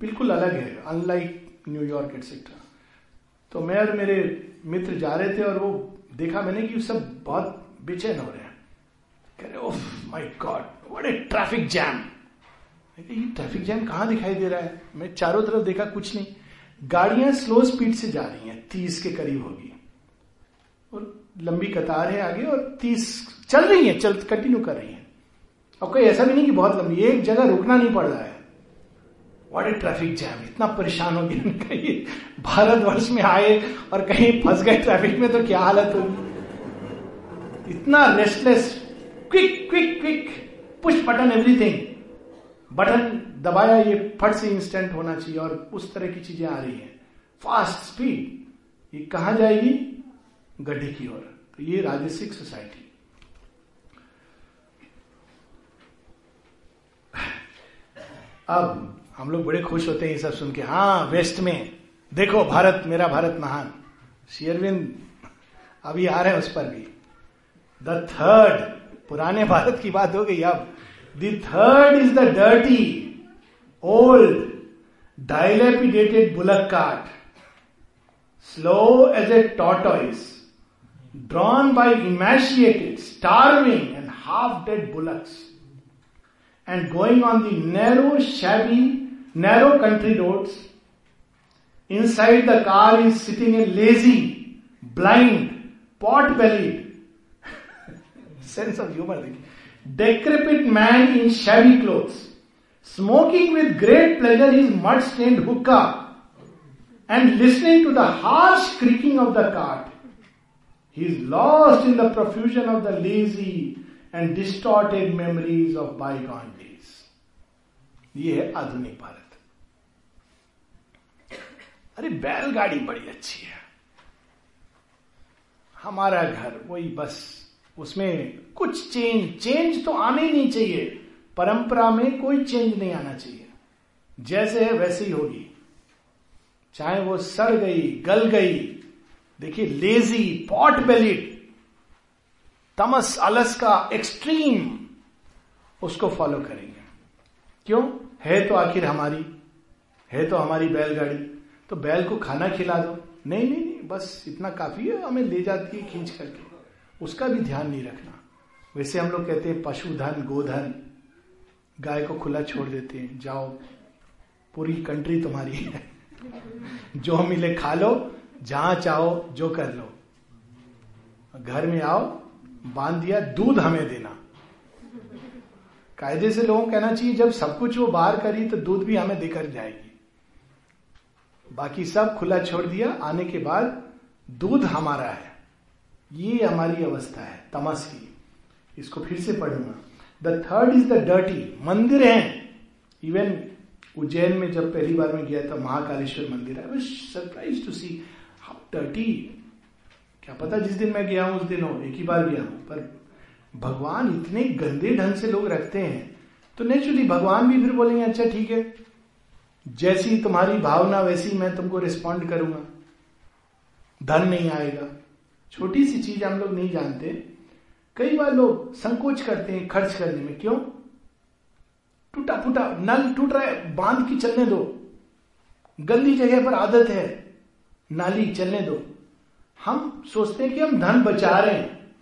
बिल्कुल अलग है अनलाइक न्यूयॉर्क एटसेट्रा तो मैं और मेरे मित्र जा रहे थे और वो देखा मैंने कि सब बहुत बेचैन हो रहे हैं। कह रहे, ओह my God what a traffic jam ये ट्रैफ़िक जैम कहाँ दिखाई दे रहा है? मैं चारों तरफ़ देखा, कुछ नहीं। गाड़ियाँ स्लो स्पीड से जा रही हैं, तीस के करीब होगी। और लंबी कतार है आगे और तीस चल रही है, चल कंटिन्यू कर रही है। अब कोई ऐसा भी नहीं कि बहुत लंबी, एक जगह रुकना नहीं पड़ रहा है। व्हाट ए ट्रैफ़िक जैम इतना परेशान हो गया कहीं भारतवर्ष में आए और कहीं फंस गए ट्रैफ़िक में तो क्या हालत होगी? इतना restless quick quick quick push button everything button दबाया, ये फट से इंस्टेंट होना चाहिए और उस तरह की चीज़ें आ रही हैं। फास्ट स्पीड ये कहा जाएगी? गड्ढे की ओर। तो ये राजसिक सोसाइटी। अब हम लोग बड़े खुश होते हैं ये सब सुन के। हाँ वेस्ट में। देखो भारत मेरा भारत महान। शेयरविंद अभी आ रहे हैं उस पर भी। द थर्ड पुराने भारत की बात हो गई अब। The third is the dirty old dilapidated bullock cart, slow as a tortoise, drawn by emaciated, starving, and half dead bullocks, and going on the narrow, shabby, narrow country roads. Inside the car is sitting a lazy, blind, pot bellied, <laughs> sense of humor, decrepit man in shabby clothes smoking with great pleasure his mud stained hookah and listening to the harsh creaking of the cart. He is lost in the profusion of the lazy and distorted memories of bygone days. ये है आधुनिक भारत। अरे बैलगाड़ी बड़ी अच्छी है। हमारा घर, वही बस, उसमें कुछ चेंज चेंज तो आने ही नहीं चाहिए। परंपरा में कोई चेंज नहीं आना चाहिए। जैसे है वैसे ही होगी। चाहे वो सड़ गई, गल गई देखिए लेजी पॉट बेलिड तमस अलस का एक्सट्रीम उसको फॉलो करेंगे। क्यों? है तो आखिर हमारी, है तो हमारी बैलगाड़ी। तो बैल को खाना खिला दो। नहीं नहीं नहीं, बस इतना काफ़ी है, हमें ले जाती है खींच करके। उसका भी ध्यान नहीं रखना। वैसे हम लोग कहते हैं पशुधन, गोधन। गाय को खुला छोड़ देते हैं। जाओ, पूरी कंट्री तुम्हारी है। जो मिले खा लो जहाँ चाहो जो कर लो। घर में आओ, बाँध दिया, दूध हमें देना। कायदे से लोगों कहना चाहिए, जब सब कुछ वो बाहर करी तो दूध भी हमें देकर जाएगी। बाकी सब खुला छोड़ दिया, आने के बाद दूध हमारा है। ये हमारी अवस्था है, तमस की। इसको फिर से पढ़ूँगा। The third is the dirty मंदिर है। इवन उज्जैन में जब पहली बार में गया था, महाकालेश्वर मंदिर है। Surprise to see how dirty क्या पता जिस दिन मैं गया हूँ, उस दिन हो, एक ही बार गया हूँ, पर भगवान इतने गंदे ढंग से लोग रखते हैं। तो नेचुरली भगवान भी फिर बोलेंगे अच्छा ठीक है। जैसी तुम्हारी भावना, वैसी मैं तुमको रिस्पॉन्ड करूँगा। धन नहीं आएगा। छोटी सी चीज़ हम लोग नहीं जानते। कई बार लोग संकोच करते हैं खर्च करने में। क्यों? टूटा फूटा नल टूट रहा है, बाँध की चलने दो। गंदी जगह पर आदत है। नाली, चलने दो। हम सोचते हैं कि हम धन बचा रहे हैं।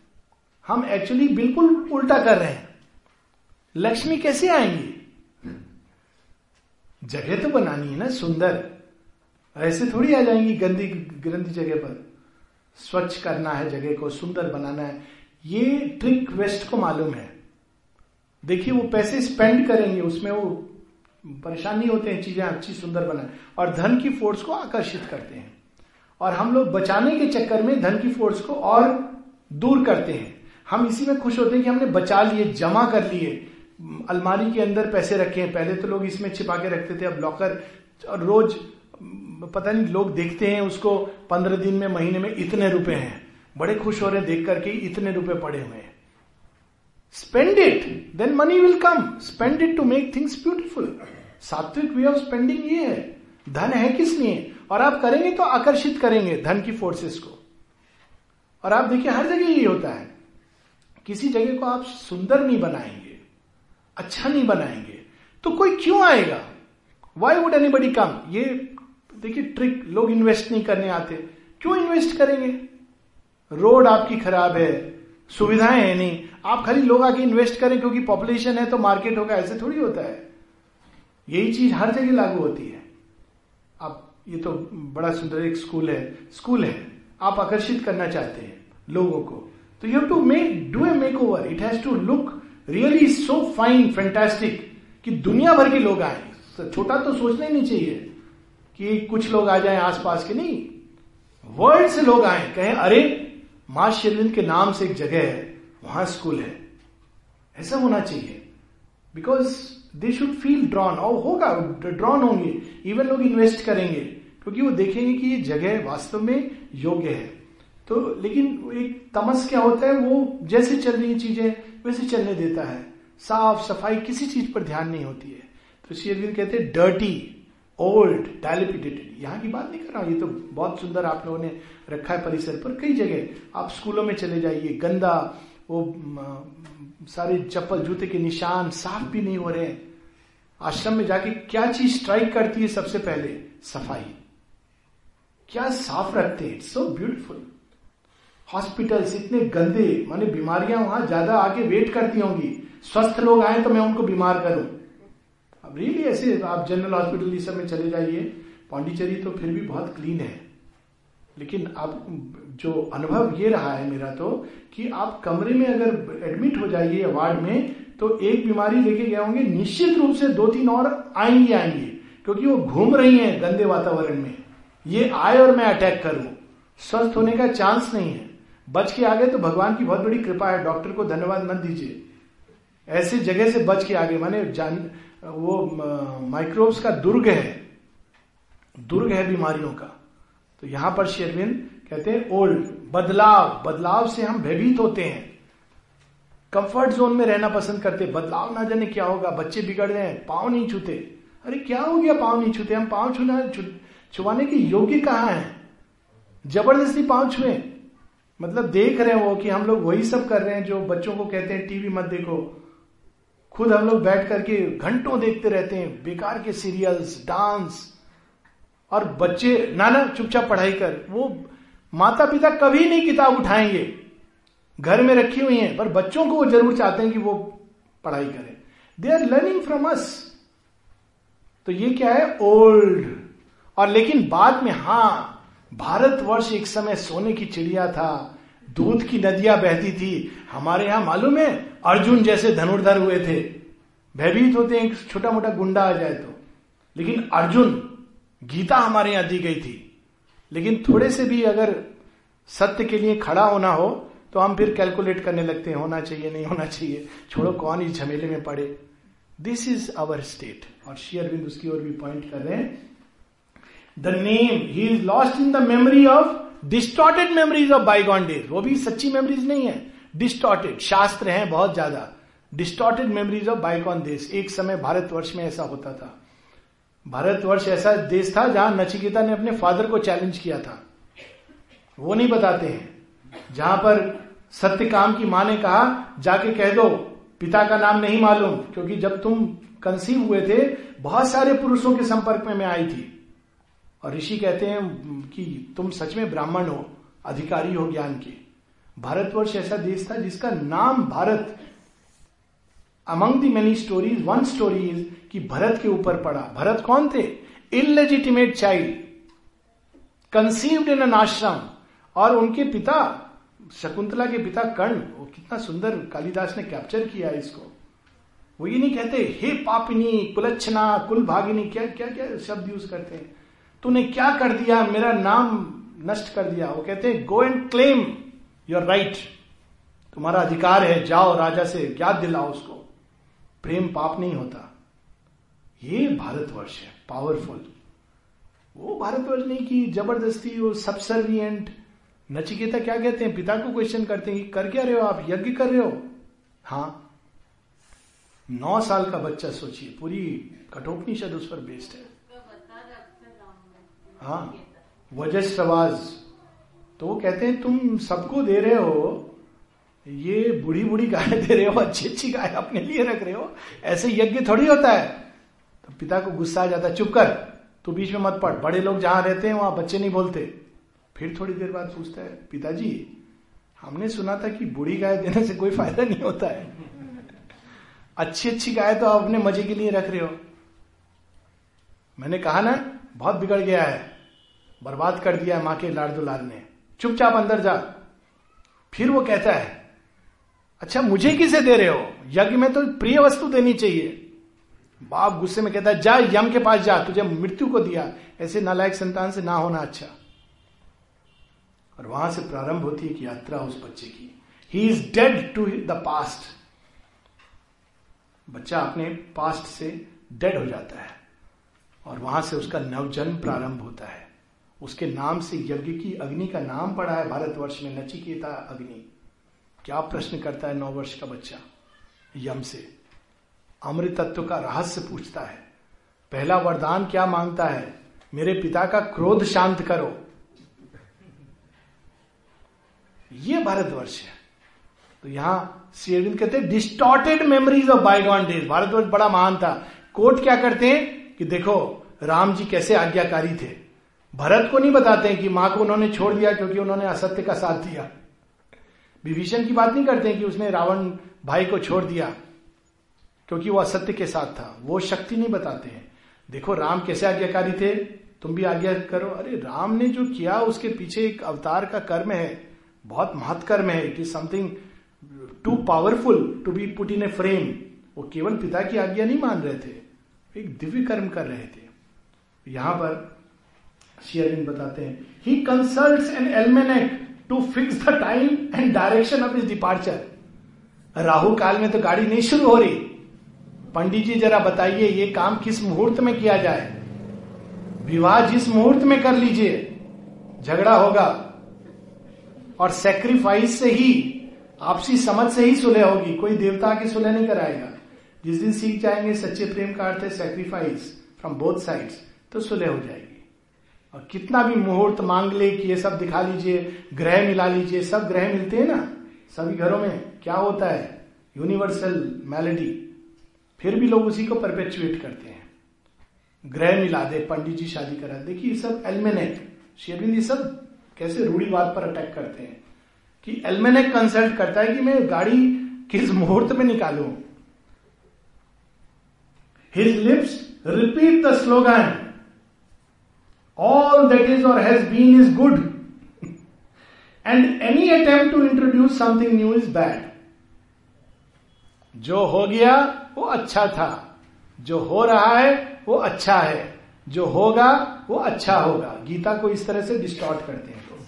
हम एक्चुअली बिल्कुल उल्टा कर रहे हैं। लक्ष्मी कैसे आएँगी? जगह तो बनानी है ना, सुंदर। ऐसे थोड़ी आ जाएँगी गंदी गंदी जगह पर। स्वच्छ करना है जगह को, सुंदर बनाना है। ये ट्रिक वेस्ट को मालूम है। देखिए, वो पैसे स्पेंड करेंगे, उसमें वो परेशान होते हैं चीज़ें अच्छी, सुंदर बनाए और धन की फोर्स को आकर्षित करते हैं। और हम लोग बचाने के चक्कर में धन की फोर्स को और दूर करते हैं। हम इसी में खुश होते हैं कि हमने बचा लिए, जमा कर लिए। अलमारी के अंदर पैसे रखे हैं। पहले तो लोग इसमें छिपा के रखते थे, अब लॉकर रोज, पता नहीं, लोग देखते हैं उसको, पंद्रह दिन में, महीने में इतने रुपए हैं। बड़े खुश हो रहे हैं देख करके इतने रुपए पड़े हुए हैं। Spend it then money will come spend it to make things beautiful sattvic way of spending ये है। धन है किस लिए? और आप करेंगे तो आकर्षित करेंगे धन की फोर्सेस को। और आप देखिए, हर जगह यही होता है। किसी जगह को आप सुंदर नहीं बनाएँगे अच्छा नहीं बनाएँगे तो कोई क्यों आएगा? Why would anybody come ये देखिए ट्रिक लोग इन्वेस्ट नहीं करने आते। क्यों इन्वेस्ट करेंगे? रोड आपकी खराब है, सुविधाएँ है नहीं। आप खाली लोग आके इन्वेस्ट करें क्योंकि पॉपुलेशन है तो मार्केट होगा, ऐसे थोड़ी होता है। यही चीज़ हर जगह लागू होती है। ये तो बड़ा सुंदर एक स्कूल है। स्कूल है। आप आकर्षित करना चाहते हैं लोगों को। तो you to make do a makeover it has to look really so fine fantastic कि दुनिया भर के लोग आए। छोटा तो सोचना ही नहीं चाहिए कि कुछ लोग आ जाएँ आसपास के। नहीं। वर्ल्ड से लोग आए, कहें, अरे, माँ शिरविंद के नाम से एक जगह है, वहाँ स्कूल है। ऐसा होना चाहिए। Because they should feel drawn और होगा ड्रॉन होंगे इवन लोग इन्वेस्ट करेंगे, क्योंकि वो देखेंगे कि ये जगह वास्तव में योग्य है। तो लेकिन एक तमस क्या होता है, वो जैसे चल रही चीज़ें, वैसे चलने देता है। साफ़ सफ़ाई किसी चीज़ पर ध्यान नहीं होती है। तो शेरविंद कहते हैं डर्टी ओल्ड डायलिपिटेटेड यहाँ की बात नहीं कर रहा ये तो बहुत सुंदर आप लोगों ने रखा है परिसर पर। कई जगह आप स्कूलों में चले जाइए, गंदा, वो सारे चप्पल जूते के निशान साफ़ भी नहीं हो रहे आश्रम में जाके क्या चीज़ स्ट्राइक करती है सबसे पहले? सफ़ाई। क्या साफ़ रखते हैं? सो ब्यूटिफुल हॉस्पिटल्स इतने गंदे, माने बीमारियाँ वहाँ ज़्यादा आके वेट करती होंगी। स्वस्थ लोग आए तो मैं उनको बीमार करूँ। अब रियली ऐसे आप जनरल हॉस्पिटल समय चले जाइए। पांडिचेरी तो फिर भी बहुत क्लीन है। लेकिन आप जो अनुभव ये रहा है मेरा तो कि आप कमरे में अगर एडमिट हो जाइए वार्ड में तो एक बीमारी लेके गए होंगे, निश्चित रूप से दो तीन और आएँगे आएँगे। क्योंकि वो घूम रही हैं गंदे वातावरण में। ये आए और मैं अटैक करूँ। स्वस्थ होने का चांस नहीं है। बच के आगे तो भगवान की बहुत बड़ी कृपा है। डॉक्टर को धन्यवाद मत दीजिए। ऐसे जगह से बच के आगे, माने जान, वो माइक्रोब्स का दुर्ग है। दुर्ग है बीमारियों का। तो यहाँ पर शेरविंद कहते हैं, ओल्ड, बदलाव बदलाव से हम भयभीत होते हैं। कंफर्ट जोन में रहना पसंद करते, बदलाव ना जाने क्या होगा, बच्चे बिगड़ रहे हैं, पाँव नहीं छूते। अरे क्या हो गया, पाँव नहीं छूते? हम पाँव छूना छुवाने के योग्य कहा है? ज़बरदस्ती पाँव छुए। मतलब देख रहे हो कि हम लोग वही सब कर रहे हैं जो बच्चों को कहते हैं, टीवी मत देखो। खुद हम लोग बैठ करके घंटों देखते रहते हैं, बेकार के सीरियल्स, डांस और बच्चे, नाना, चुपचाप पढ़ाई कर, वो माता पिता कभी नहीं किताब उठाएँगे। घर में रखी हुई है, पर बच्चों को वो ज़रूर चाहते हैं कि वो पढ़ाई करें। They are learning from us तो ये क्या है? ओल्ड और लेकिन बाद में, हाँ, भारतवर्ष एक समय सोने की चिड़िया था, दूध की नदियाँ बहती थी। हमारे यहाँ मालूम है, अर्जुन जैसे धनुर्धर हुए थे। भयभीत होते हैं छोटा मोटा गुंडा आ जाए तो। लेकिन अर्जुन गीता हमारे यहाँ दी गई थी। लेकिन थोड़े से भी अगर सत्य के लिए खड़ा होना हो तो हम फिर कैलकुलेट करने लगते हैं, होना चाहिए, नहीं होना चाहिए। छोड़ो, कौन इस झमेले में पड़े? दिस इज़ अवर स्टेट और शेयरविंद उसकी ओर भी पॉइंट कर रहे हैं। The name he is lost in the memory of distorted memories of bygone days वो भी सच्ची मेमोरीज नहीं है। डिस्टॉर्टेड शास्त्र हैं बहुत ज़्यादा। डिस्टॉर्टेड मेमोरीज ऑफ़ बाइकॉन देश एक समय भारतवर्ष में ऐसा होता था। भारतवर्ष ऐसा देश था जहाँ नचिकेता ने अपने फादर को चैलेंज किया था। वो नहीं बताते हैं। जहाँ पर सत्य काम की माँ ने कहा, जाके कह दो, पिता का नाम नहीं मालूम, क्योंकि जब तुम कंसीव हुए थे, बहुत सारे पुरुषों के संपर्क में मैं आई थी। और ऋषि कहते हैं कि तुम सच में ब्राह्मण हो, अधिकारी हो ज्ञान के। भारतवर्ष ऐसा देश था जिसका नाम Bharat among the many stories one story is कि भरत के ऊपर पड़ा। भरत कौन थे? Illegitimate child conceived in an ashram और उनके पिता, शकुंतला के पिता कर्ण, वो कितना सुंदर कालिदास ने कैप्चर किया इसको। वो ये नहीं कहते, हे पापिनी, कुलच्छना कुल भागिनी क्या क्या क्या शब्द यूज़ करते हैं? तूने क्या कर दिया? मेरा नाम नष्ट कर दिया। वो कहते हैं go and claim your right तुम्हारा अधिकार है, जाओ राजा से, याद दिलाओ उसको। प्रेम पाप नहीं होता। ये भारतवर्ष है पावरफुल वो भारतवर्ष नहीं की ज़बरदस्ती वो सबसर्वियंट नचिकेता क्या कहते हैं? पिता को क्वेश्चन करते हैं कर क्या रहे हो आप? यज्ञ कर रहे हो? हाँ। नौ साल का बच्चा, सोचिए, पूरी कठोपनिषद उस पर बेस्ड है। हाँ। वजस्रवाज तो वो कहते हैं, तुम सबको दे रहे हो ये बुढ़ी बुढ़ी गाय दे रहे हो अच्छी अच्छी गाय अपने लिए रख रहे हो, ऐसे यज्ञ थोड़ी होता है। तो पिता को गुस्सा आ जाता है, चुप कर, तू बीच में मत पड़, बड़े लोग जहाँ रहते हैं, वहाँ बच्चे नहीं बोलते। फिर थोड़ी देर बाद पूछता है, पिताजी, हमने सुना था कि बुढ़ी गाय देने से कोई फ़ायदा नहीं होता है। अच्छी अच्छी गाय तो आप अपने मज़े के लिए रख रहे हो। मैंने कहा ना, बहुत बिगड़ गया है, बर्बाद कर दिया है माँ के लाड़ दुलार ने। चुपचाप अंदर जा। फिर वो कहता है अच्छा मुझे किसे दे रहे हो? यज्ञ में तो प्रिय वस्तु देनी चाहिए। बाप गुस्से में कहता है, जा, यम के पास जा, तुझे मृत्यु को दिया। ऐसे नालायक संतान से ना होना अच्छा। और वहाँ से प्रारंभ होती है यात्रा उस बच्चे की। He is dead to the past बच्चा अपने पास्ट से डेड हो जाता है। और वहाँ से उसका नवजन्म प्रारंभ होता है। उसके नाम से यज्ञ की अग्नि का नाम पड़ा है, भारतवर्ष में नचिकेता अग्नि। क्या प्रश्न करता है नौ वर्ष का बच्चा? यम से। अमृत तत्व का रहस्य पूछता है। पहला वरदान क्या माँगता है? मेरे पिता का क्रोध शांत करो। ये भारतवर्ष है। तो यहाँ श्री अरविंद कहते हैं distorted memories of bygone days Bharatvarsh बड़ा महान था। कोर्ट क्या करते हैं? कि देखो, राम जी कैसे आज्ञाकारी थे। भरत को नहीं बताते हैं कि माँ को उन्होंने छोड़ दिया क्योंकि उन्होंने असत्य का साथ दिया। विभीषण की बात नहीं करते हैं कि उसने रावण भाई को छोड़ दिया, क्योंकि वो असत्य के साथ था। वो शक्ति नहीं बताते हैं। देखो, राम कैसे आज्ञाकारी थे? तुम भी आज्ञा करो। अरे, राम ने जो किया, उसके पीछे एक अवतार का कर्म है। बहुत महत्कर्म है। It is something too powerful to be put in a frame वो केवल पिता की आज्ञा नहीं मान रहे थे। एक दिव्य कर्म कर रहे थे। यहाँ पर शेयरिन बताते हैं he consult an almanac to fix the time and direction of his departure Rahu kaal में तो गाड़ी नहीं शुरू हो रही। पंडित जी जरा बताइए, ये काम किस मुहूर्त में किया जाए? विवाह जिस मुहूर्त में कर लीजिए, झगड़ा होगा। और सेक्रीफाइस से ही, आपसी समझ से ही सुलह होगी। कोई देवता की सुलह नहीं कराएगा। जिस दिन सीख जाएँगे, सच्चे प्रेम का अर्थ है सेक्रीफाइस फ्रॉम बोथ साइड्स तो सुलह हो जाएगी। और कितना भी मुहूर्त मांग ले कि ये सब दिखा लीजिए, ग्रह मिला लीजिए, सब ग्रह मिलते हैं ना, सभी घरों में, क्या होता है? यूनिवर्सल मेलेडी फिर भी लोग उसी को परपेचुएट करते हैं। ग्रह मिला दे, पंडित जी शादी करा देखिए, ये सब एलमेनेक शेरविंद सब कैसे रूढ़ीवाद पर अटैक करते हैं कि एलमेनेक कंसल्ट करता है कि मैं गाड़ी किस मुहूर्त में निकालू? His lips repeat the slogan all that is or has been is good and any attempt to introduce something new is bad जो हो गया, वो अच्छा था। जो हो रहा है, वो अच्छा है। जो होगा, वो अच्छा होगा। गीता को इस तरह से डिस्टॉर्ट करते हैं तो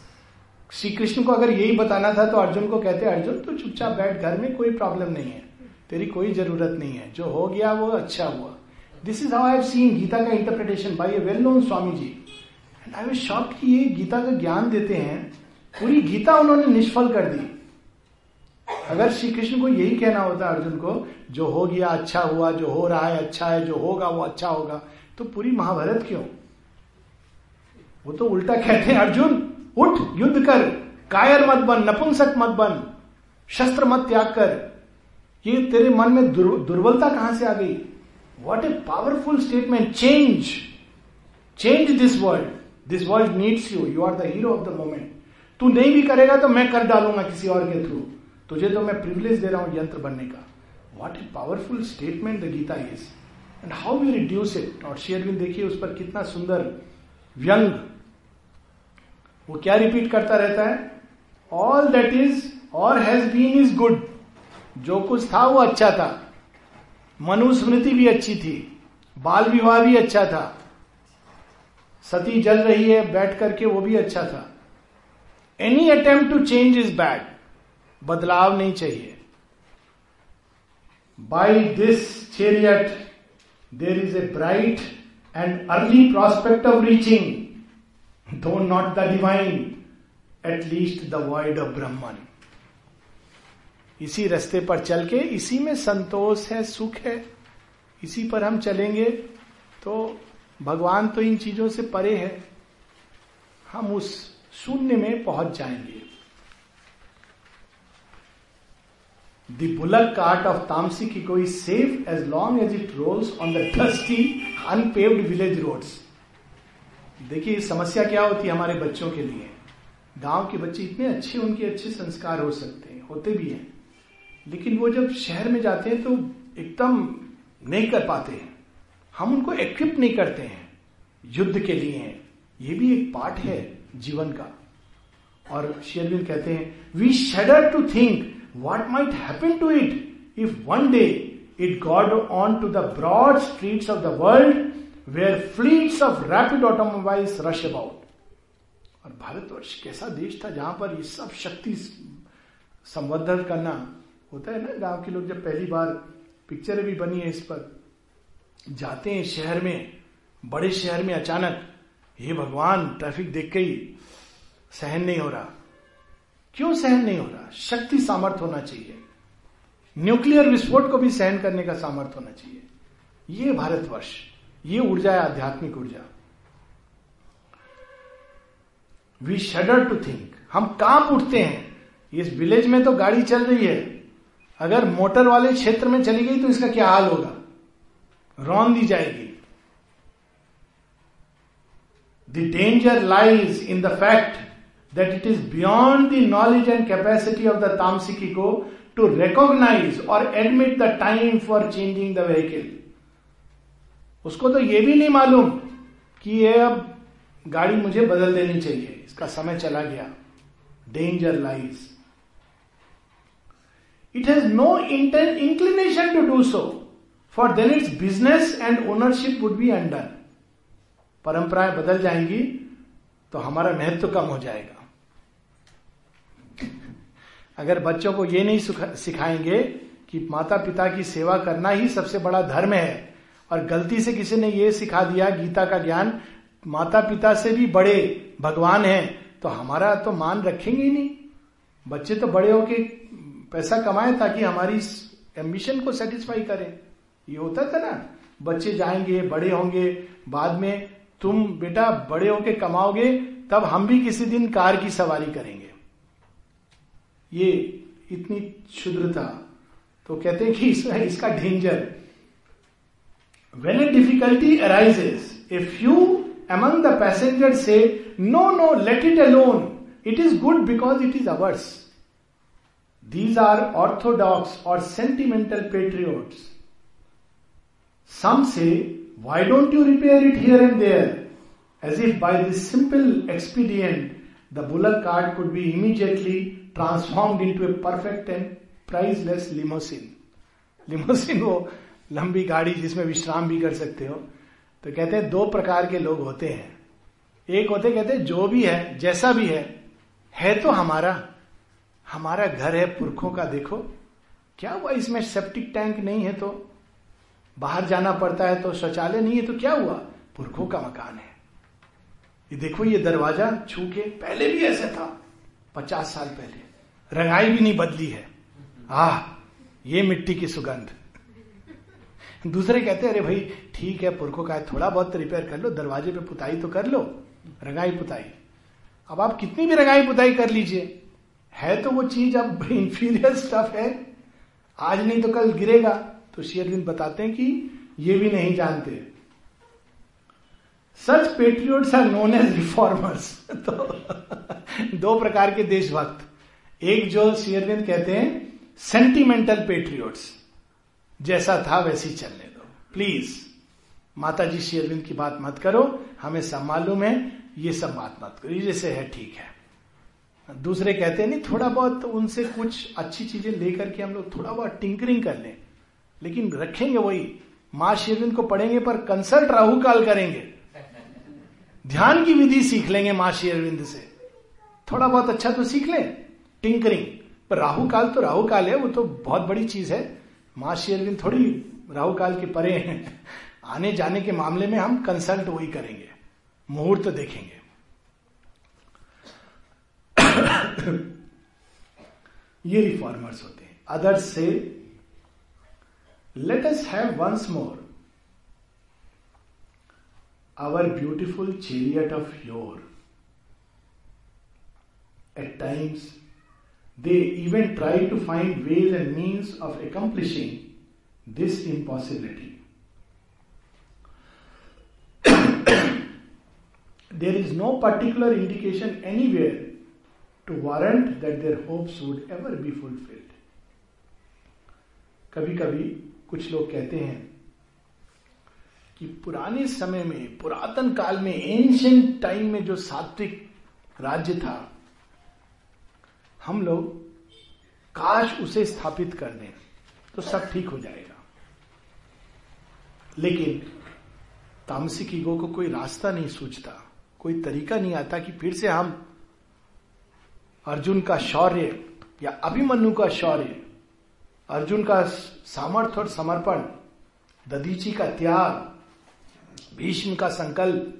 श्री कृष्ण को अगर यही बताना था तो अर्जुन को कहते, अर्जुन तो चुपचाप बैठ, घर में कोई प्रॉब्लम नहीं है। तेरी कोई ज़रूरत नहीं है। जो हो गया, वो अच्छा हुआ। This is how I seen Gita का interpretation by a well known swami ji and I shock कि ये गीता का ज्ञान देते हैं। पूरी गीता उन्होंने निष्फल कर दी। अगर श्री कृष्ण को यही कहना होता अर्जुन को जो हो गया अच्छा हुआ जो हो रहा है अच्छा है जो होगा वो अच्छा होगा तो पूरी महाभारत क्यों? वो तो उल्टा कहते हैं अर्जुन उठ युद्ध कर। कायर मत बन नपुंसक मत बन। शस्त्र मत त्याग कर। ये तेरे मन में दुर, दुर्बलता कहाँ से आ गई? What a powerful statement change change this world this world needs you you are the hero of the moment तू नहीं भी करेगा तो मैं कर डालूँगा किसी और के थ्रू तुझे तो मैं प्रिविलेज दे रहा हूँ यंत्र बनने का. What a powerful statement the Gita is and how you reduce it और शेयरविंद देखिए, उस पर कितना सुंदर व्यंग. वो क्या रिपीट करता रहता है? All that is or has been is good जो कुछ था वो अच्छा था. मनुस्मृति भी अच्छी थी. बाल विवाह भी अच्छा था. सती जल रही है, बैठ करके वो भी अच्छा था। Any attempt to change is bad बदलाव नहीं चाहिए। By this chariot there is a bright and early prospect of reaching though not the divine at least the word of Brahman इसी रास्ते पर चल के, इसी में संतोष है, सुख है, इसी पर हम चलेंगे तो भगवान तो इन चीज़ों से परे है। हम उस शून्य में पहुँच जाएँगे। बुलक कार्ट ऑफ़ तामसी की कोई safe as long as it rolls on the dusty unpaved village roads देखिए समस्या क्या होती है हमारे बच्चों के लिए? गाँव के बच्चे इतने अच्छे, उनके अच्छे संस्कार हो सकते हैं, होते भी हैं। लेकिन वो जब शहर में जाते हैं तो एकदम नहीं कर पाते हैं। हम उनको इक्विप नहीं करते हैं। युद्ध के लिए हैं। ये भी एक पार्ट है जीवन का। और शेयरविन कहते हैं we shudder to think what might happen to it if one day it got on to the broad streets of the world where fleets of rapid automobiles rush about और भारतवर्ष कैसा देश था जहाँ पर ये सब शक्ति संवर्धन करना होता है ना। गाँव के लोग जब पहली बार पिक्चर भी बनी है इस पर जाते हैं शहर में, बड़े शहर में अचानक, हे भगवान ट्रैफ़िक देख के ही सहन नहीं हो रहा. क्यों सहन नहीं हो रहा? शक्ति सामर्थ्य होना चाहिए। न्यूक्लियर विस्फोट को भी सहन करने का सामर्थ्य होना चाहिए। ये भारतवर्ष, ये ऊर्जा है, आध्यात्मिक ऊर्जा। वी शडर टू थिंक हम काम उठते हैं। इस विलेज में तो गाड़ी चल रही है। अगर मोटर वाले क्षेत्र में चली गई तो इसका क्या हाल होगा? रौन दी जाएगी। The danger lies in the fact that it is beyond the knowledge and capacity of the tamasic ego to recognise or admit the time for changing the vehicle उसको तो यह भी नहीं मालूम कि ये अब गाड़ी मुझे बदल देनी चाहिए। इसका समय चला गया। Danger lies it has no inclination to do so for then its business and ownership would be under परंपराएँ बदल जाएँगी तो हमारा महत्व कम हो जाएगा अगर बच्चों को ये नहीं सिखाएँगे कि माता पिता की सेवा करना ही सबसे बड़ा धर्म है और गलती से किसी ने यह सिखा दिया गीता का ज्ञान माता पिता से भी बड़े भगवान हैं तो हमारा तो मान रखेंगे ही नहीं बच्चे तो बड़े होके पैसा कमाए ताकि हमारी एम्बिशन को सेटिस्फाई करें ये होता था ना, बच्चे जाएँगे, बड़े होंगे, बाद में तुम बेटा बड़े होके कमाओगे, तब हम भी किसी दिन कार की सवारी करेंगे। ये इतनी क्षुद्रता। तो कहते हैं कि इसका इसका danger when a difficulty arises a few among the passenger say no no let it alone it is good because it is ours these are orthodox or sentimental patriots Some say, Why don't you repair it here and there? As if by this simple expedient, the bullock cart could be immediately transformed into a perfect and priceless limousine. Limousine वो लंबी गाड़ी जिसमें विश्राम भी कर सकते हो तो कहते हैं दो प्रकार के लोग होते हैं एक होते कहते हैं जो भी है जैसा भी है है तो हमारा हमारा घर है पुरखों का देखो क्या हुआ इसमें सेप्टिक टैंक नहीं है तो बाहर जाना पड़ता है तो शौचालय नहीं है तो क्या हुआ? पुरखों का मकान है। ये देखो, ये दरवाज़ा छू के पहले भी ऐसा था, पचास साल पहले। रंगाई भी नहीं बदली है। आ ये मिट्टी की सुगंध। दूसरे कहते अरे भाई, ठीक है, पुरखों का है, थोड़ा बहुत रिपेयर कर लो, दरवाजे पे पुताई तो कर लो, रंगाई पुताई। अब आप कितनी भी रंगाई पुताई कर लीजिए। है तो वो चीज़, अब इंफीरियर स्टफ़ <laughs> है। आज नहीं तो कल गिरेगा। तो शेयरविंद बताते हैं कि ये भी नहीं जानते। Such patriots are known as reformers तो <laughs> दो प्रकार के देशभक्त। एक जो शेयरविंद कहते हैं सेंटिमेंटल पेट्रियोट्स जैसा था वैसी चलने दो। प्लीज़ माता जी शेरविंद की बात मत करो। हमें सब मालूम है, ये सब बात मत करो। जैसे है, ठीक है। दूसरे कहते हैं, नहीं, थोड़ा बहुत उनसे कुछ अच्छी चीज़ें लेकर के हम लोग थोड़ा बहुत टिंकरिंग कर लें। लेकिन रखेंगे वही। माँ शेरविंद को पढ़ेंगे, पर कंसल्ट राहु काल करेंगे। ध्यान की विधि सीख लेंगे माँ शेरविंद से। थोड़ा बहुत अच्छा तो सीख लें टिंकरिंग पर राहु काल तो राहु काल है, वो तो बहुत बड़ी चीज़ है। माँ शेरविन थोड़ी राहु काल के परे हैं। आने जाने के मामले में हम कंसल्ट वही करेंगे। मुहूर्त देखेंगे। <coughs> ये रिफॉर्मर्स होते हैं। अदर्स से Let us have once more our beautiful chariot of your at times they even try to find ways and means of accomplishing this impossibility. <coughs> there is no particular indication anywhere to warrant that their hopes would ever be fulfilled. कभी कभी कुछ लोग कहते हैं कि पुराने समय में, पुरातन काल में एंशियंट टाइम में जो सात्विक राज्य था, हम लोग काश उसे स्थापित कर दें तो सब ठीक हो जाएगा। लेकिन तामसिक ईगो को कोई रास्ता नहीं सूझता, कोई तरीका नहीं आता कि फिर से हम अर्जुन का शौर्य या अभिमन्यु का शौर्य अर्जुन का सामर्थ्य और समर्पण, ददीची का त्याग, भीष्म का संकल्प,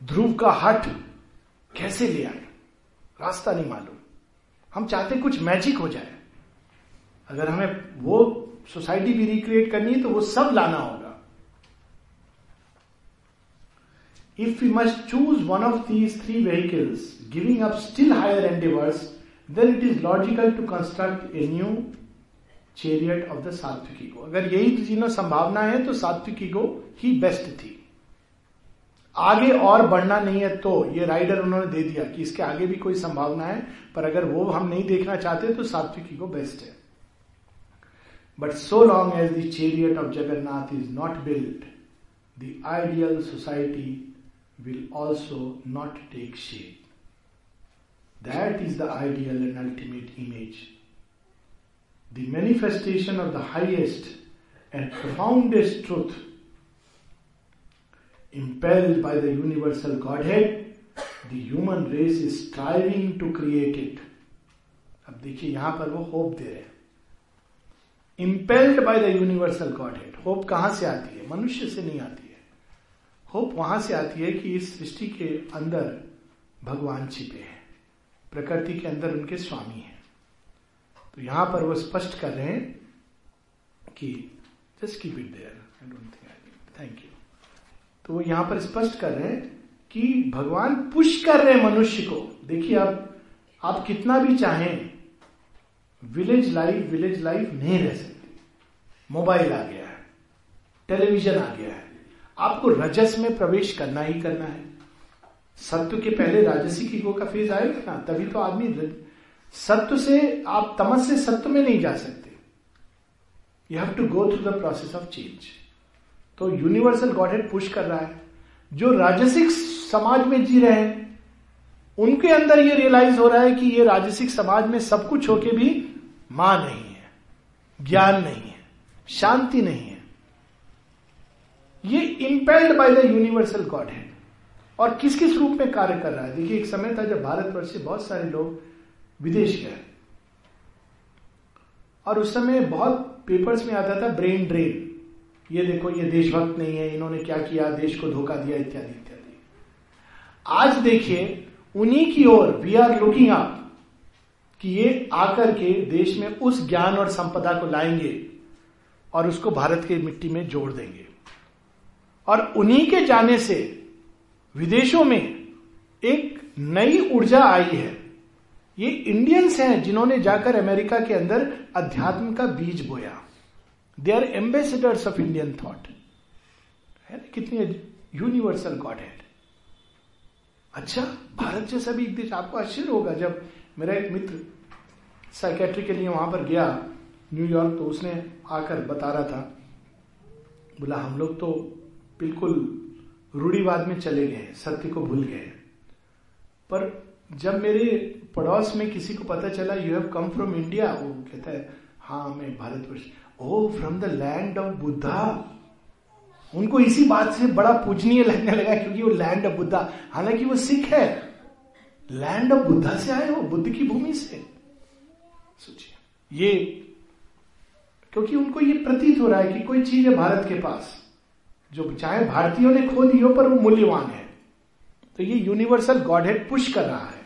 ध्रुव का हट कैसे ले आए? रास्ता नहीं मालूम। हम चाहते कुछ मैजिक हो जाए। अगर हमें वो सोसाइटी भी रिक्रिएट करनी है तो वो सब लाना होगा। If you must choose one of these three vehicles giving up still higher and diverse then it is logical to construct a new chariot of the sattvic ego अगर यही तीनों संभावना है तो सात्विकी को ही बेस्ट थी आगे और बढ़ना नहीं है तो ये राइडर उन्होंने दे दिया कि इसके आगे भी कोई संभावना है, पर अगर वो हम नहीं देखना चाहते तो सात्विकी को बेस्ट है but so long as the chariot of Jagannath is not build the ideal society will also not take shape. That is the ideal and ultimate image. The manifestation of the highest and profoundest truth, impelled by the universal Godhead, the human race is striving to create it. अब देखिए यहाँ पर वो hope दे रहे हैं impelled by the universal godhead hope कहाँ से आती है मनुष्य से नहीं आती होप वहाँ से आती है कि इस सृष्टि के अंदर भगवान छिपे हैं प्रकृति के अंदर उनके स्वामी हैं तो यहाँ पर वो स्पष्ट कर रहे हैं कि just keep it there I don't think I thank you तो वो यहाँ पर स्पष्ट कर रहे हैं कि भगवान पुश कर रहे हैं मनुष्य को। देखिए आप आप कितना भी चाहें विलेज लाइफ विलेज लाइफ नहीं रह सकती। मोबाइल आ गया है टेलीविज़न आ गया है। आपको रजस में प्रवेश करना ही करना है। सत्व के पहले राजसिक ईगो का फ़ेज़ आएगा ना, तभी तो आदमी सत्व से आप तमस से सत्व में नहीं जा सकते। You have to go through the process of change तो यूनिवर्सल गॉड हेड पुश कर रहा है। जो राजसिक समाज में जी रहे हैं, उनके अंदर ये रियलाइज़ हो रहा है कि ये राजसिक समाज में सब कुछ होके भी माँ नहीं है, ज्ञान नहीं है, शांति नहीं है। ये impelled by the universal god है और किस किस रूप में कार्य कर रहा है? देखिए, एक समय था जब भारतवर्ष से बहुत सारे लोग विदेश गए और उस समय बहुत पेपर्स में आता था ब्रेन ड्रेन ये देखो, ये देशभक्त नहीं है, इन्होंने क्या किया, देश को धोखा दिया, इत्यादि इत्यादि। आज देखिए, उन्हीं की ओर वी आर लुकिंग अप कि ये आकर के देश में उस ज्ञान और संपदा को लाएँगे और उसको भारत के मिट्टी में जोड़ देंगे। और उन्हीं के जाने से विदेशों में एक नई ऊर्जा आई है। ये इंडियंस हैं जिन्होंने जाकर अमेरिका के अंदर अध्यात्म का बीज बोया। They are ambassadors of Indian thought है ना, कितनी यूनिवर्सल गॉड हेड अच्छा भारत जैसा भी एक देश, आपको आश्चर्य होगा जब मेरा एक मित्र साइकेट्री के लिए वहाँ पर गया न्यूयॉर्क तो उसने आकर बता रहा था, बोला, हम लोग तो बिल्कुल रूढ़ीवाद में चले गए सत्य को भूल गए पर जब मेरे पड़ोस में किसी को पता चला you have come from India वो कहता है हाँ मैं Bharatvarsh. Oh from the land of Buddha उनको इसी बात से बड़ा पूजनीय लगने लगा क्योंकि वो लैंड ऑफ़ बुद्धा हालाँकि वो सिख है। लैंड ऑफ़ बुद्धा से आए हो बुद्ध की भूमि से। सोचिए। ये, क्योंकि उनको ये प्रतीत हो रहा है कि कोई चीज़ है भारत के पास, जो चाहे भारतीयों ने खो दी हो, पर वो मूल्यवान है। तो ये यूनिवर्सल गॉड हेड पुश कर रहा है।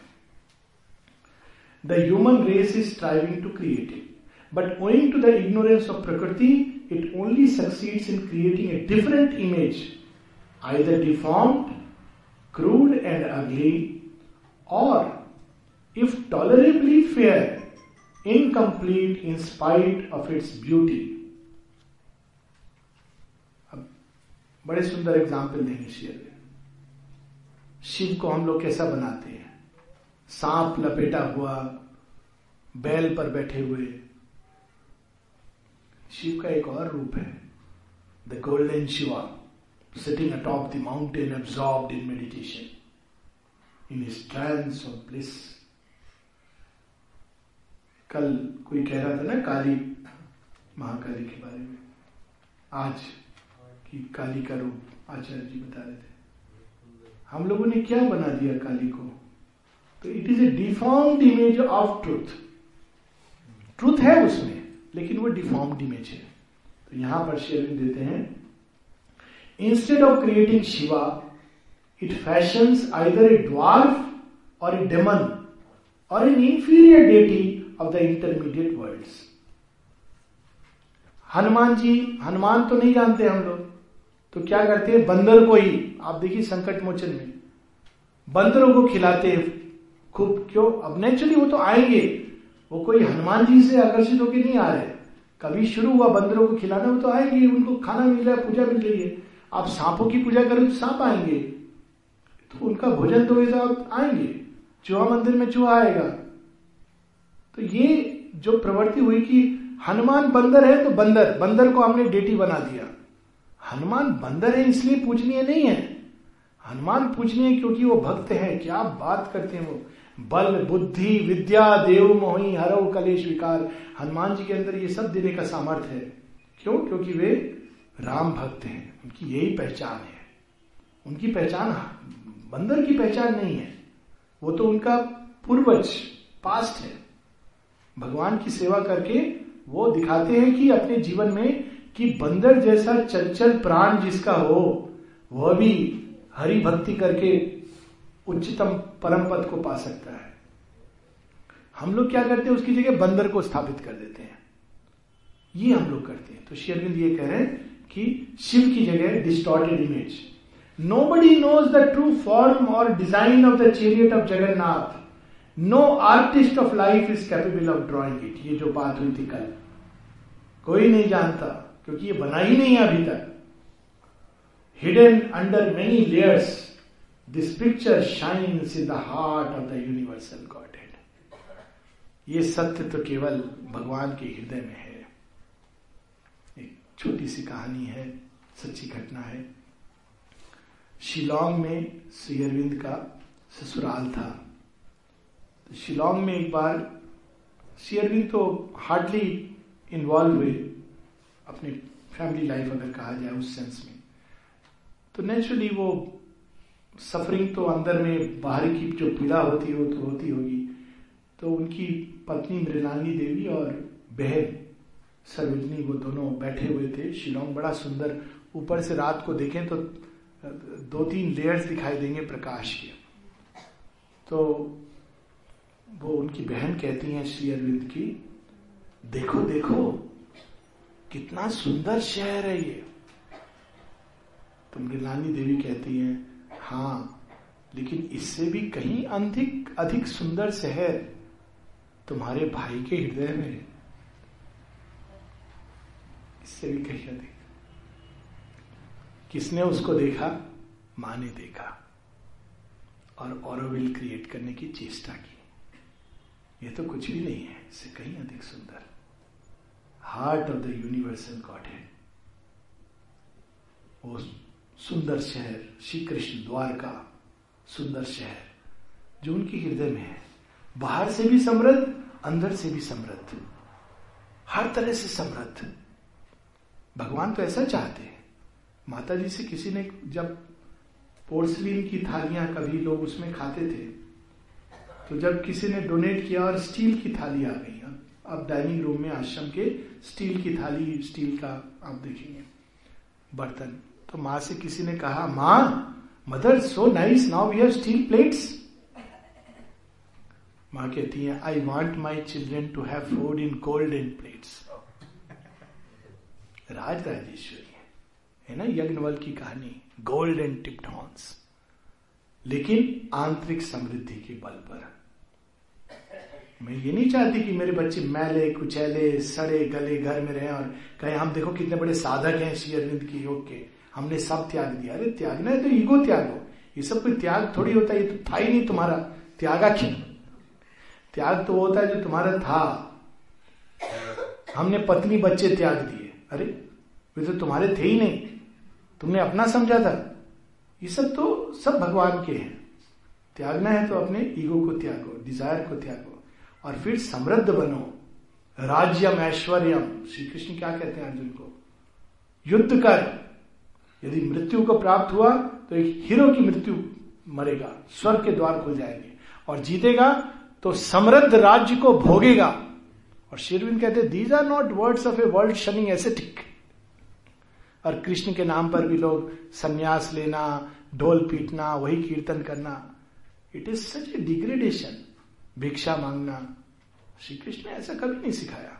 Race is striving to create it but owing to the ignorance of prakriti it only succeeds in creating a different image I the deformed crude and ugly or if tolerably fair incomplete in spite of its beauty अब बड़े सुंदर example देंगे share Shiv को हम लोग कैसा बनाते हैं? सांप लपेटा हुआ, बैल पर बैठे हुए। शिव का एक और रूप है the golden Shiva sitting atop the mountain absorb in meditation in strength of bliss कल कोई कह रहा था ना काली, महाकाली के बारे में। आज की काली का रूप आचार्य जी बता रहे थे। हम लोगों ने क्या बना दिया काली को? तो it is a deformed image of truth truth है उसमें, लेकिन वो डिफॉर्म्ड इमेज है। तो यहाँ पर शेयरिंग देते हैं। Instead of creating Shiva it fashion either a dwarf or a demon or an inferior deity of the intermediate world Hanuman ji, Hanuman तो नहीं जानते हम लोग। तो क्या करते हैं? बंदर को ही, आप देखिए संकट मोचन में, बंदरों को खिलाते खूब क्यों? अब नेचुरली वो तो आएँगे। वो कोई हनुमान जी से आकर्षित होकर नहीं आ रहे। कभी शुरू हुआ बंदरों को खिलाना, वो तो आएँगे, उनको खाना मिल रहा है, पूजा मिल रही है। आप सांपों की पूजा करें तो सांप आएँगे। तो उनका भोजन तो वैसा आएँगे। चूहा मंदिर में चूहा आएगा। तो ये जो प्रवृत्ति हुई कि हनुमान बंदर है तो बंदर बंदर को हमने डेटी बना दिया। हनुमान बंदर है इसलिए पूजनीय नहीं है। हनुमान पूजनीय क्योंकि वो भक्त है, क्या बात करते हैं वो। बल, बुद्धि, विद्या, देव, मोही, हरव, कलेश, विकार। हनुमान जी के अंदर ये सब देने का सामर्थ्य है। क्यों? क्योंकि वे राम भक्त हैं। उनकी यही पहचान है। उनकी पहचान बंदर की पहचान नहीं है। वो तो उनका पूर्वज पास्ट है। भगवान की सेवा करके वो दिखाते हैं कि अपने जीवन में कि बंदर जैसा चंचल प्राण जिसका हो, वह भी हरि भक्ति करके उच्चतम परम पद को पा सकता है। हम लोग क्या करते हैं, उसकी जगह बंदर को स्थापित कर देते हैं। ये हम लोग करते हैं। तो शेरविंद ये कह रहे हैं कि शिव की जगह distorted image nobody knows the true form or design of the chariot of Jagannath no artist of life is capable of drawing it ये जो बात हुई थी कल। कोई नहीं जानता, क्योंकि ये बना ही नहीं है अभी तक। Hidden under many layers this picture shines in the heart of the universal godhead ये सत्य तो केवल भगवान के हृदय में है। एक छोटी सी कहानी है, सच्ची घटना है। शिलोंग में श्री अरविंद का ससुराल था। तो शिलोंग में एक बार श्री अरविंद तो हार्डली इन्वॉल्व हुए, अपनी फैमिली लाइफ अगर कहा जाए उस सेंस में। तो नेचुरली वो सफरिंग तो अंदर में बाहर की जो पीड़ा होती हो तो होती होगी। तो उनकी पत्नी मृणाली देवी और बहन सरोजनी, वो दोनों बैठे हुए थे। शिलोंग बड़ा सुंदर। ऊपर से रात को देखें तो दो तीन लेयर्स दिखाई देंगे प्रकाश के। तो वो उनकी बहन कहती हैं श्री अरविंद की, देखो देखो, कितना सुंदर शहर है ये। तो मृणाली देवी कहती हैं हाँ लेकिन इससे भी कहीं अधिक अधिक सुंदर शहर तुम्हारे भाई के हृदय में है। इससे भी कहीं अधिक। किसने उसको देखा? माँ ने देखा। और ऑरोविल क्रिएट करने की चेष्टा की। यह तो कुछ भी नहीं है, इससे कहीं अधिक सुंदर। Heart of the universal god है वो सुंदर शहर श्री कृष्ण द्वारका, सुंदर शहर, जो उनके हृदय में है। बाहर से भी समृद्ध, अंदर से भी समृद्ध। हर तरह से समृद्ध। भगवान तो ऐसा चाहते हैं। माता जी से किसी ने जब पोर्सलिन की थालियाँ कभी लोग उसमें खाते थे तो जब किसी ने डोनेट किया और स्टील की थाली आ गई अब डाइनिंग रूम में आश्रम के स्टील की थाली, स्टील का आप देखेंगे, बर्तन। तो माँ से किसी ने कहा, माँ, mother so nice now we have steel plates माँ कहती है I want my children to have food in golden plates Raj Rajeshwari है ना यज्ञवल की कहानी गोल्डन टिप्ड हॉर्न्स लेकिन आंतरिक समृद्धि के बल पर। मैं ये नहीं चाहती कि मेरे बच्चे मैले, कुचैले, सड़े, गले, घर में रहे और कहे, हम देखो कितने बड़े साधक हैं श्री अरविंद के योग के हमने सब त्याग दिया। अरे त्यागना है तो ईगो त्याग। हो ये सब कोई त्याग थोड़ी होता है, ये तो था ही नहीं तुम्हारा। त्यागा क्यों त्याग तो होता है जो तुम्हारा था। हमने पत्नी बच्चे त्याग दिए। अरे, वे तो तुम्हारे थे ही नहीं। तुमने अपना समझा था। ये सब तो सब भगवान के हैं। त्यागना है तो अपने ईगो को त्यागो डिज़ायर को त्यागो। और फिर समृद्ध बनो। राज्यम ऐश्वर्यम। श्री कृष्ण क्या कहते हैं अर्जुन को? युद्ध कर। यदि मृत्यु को प्राप्त हुआ तो एक हीरो की मृत्यु मरेगा, स्वर्ग के द्वार खुल जाएँगे। और जीतेगा तो समृद्ध राज्य को भोगेगा। और शेरविन कहते these are not words of a world shunning ascetic और कृष्ण के नाम पर भी लोग संन्यास लेना, ढोल पीटना, वही कीर्तन करना it is such a degradation भिक्षा मांगना। श्री कृष्ण ने ऐसा कभी नहीं सिखाया।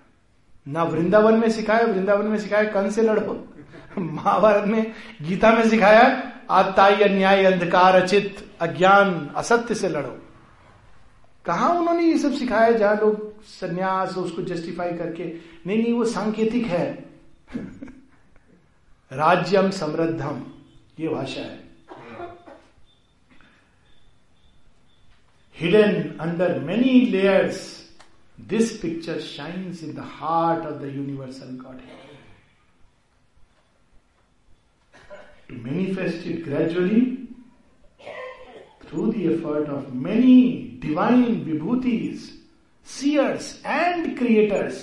ना वृंदावन में सिखाया, वृंदावन में सिखाया कन से लड़ो। महाभारत में गीता में सिखाया आत्ताई अन्याय, अंधकार अचित, अज्ञान असत्य से लड़ो। कहा उन्होंने ये सब सिखाया, जहाँ लोग संन्यास उसको जस्टिफाई करके, नहीं नहीं, वो सांकेतिक है। <laughs> राज्यम समृद्धम, ये भाषा है। Hidden under many layers this picture shines in the heart of the universal god to manifest it gradually through the effort of many divine vibhutis seers, and creators,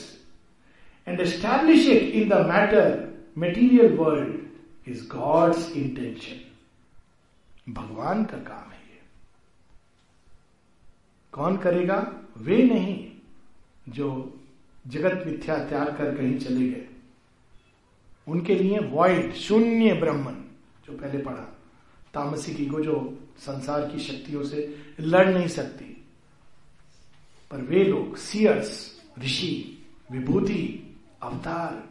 and establish it in the matter material world is god's intention भगवान का काम है ये। कौन करेगा? वे नहीं जो जगत मिथ्या त्याग कर कहीं चले गए। उनके लिए वॉइड शून्य ब्रह्मन। जो पहले पढ़ा तामसिक ईगो जो संसार की शक्तियों से लड़ नहीं सकती। पर वे लोग, सियर्स, ऋषि, विभूति, अवतार,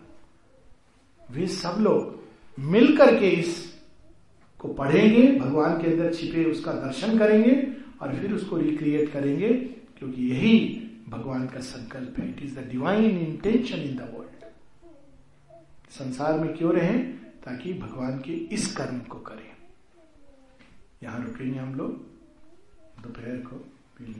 वे सब लोग मिल करके इस को पढ़ेंगे, भगवान के अंदर छिपे उसका दर्शन करेंगे और फिर उसको रिक्रिएट करेंगे, क्योंकि यही भगवान का संकल्प है। It is the divine intention in the world संसार में क्यों रहे? ताकि भगवान के इस कर्म को करें। यहाँ रुकेंगे हम लोग। दोपहर को विल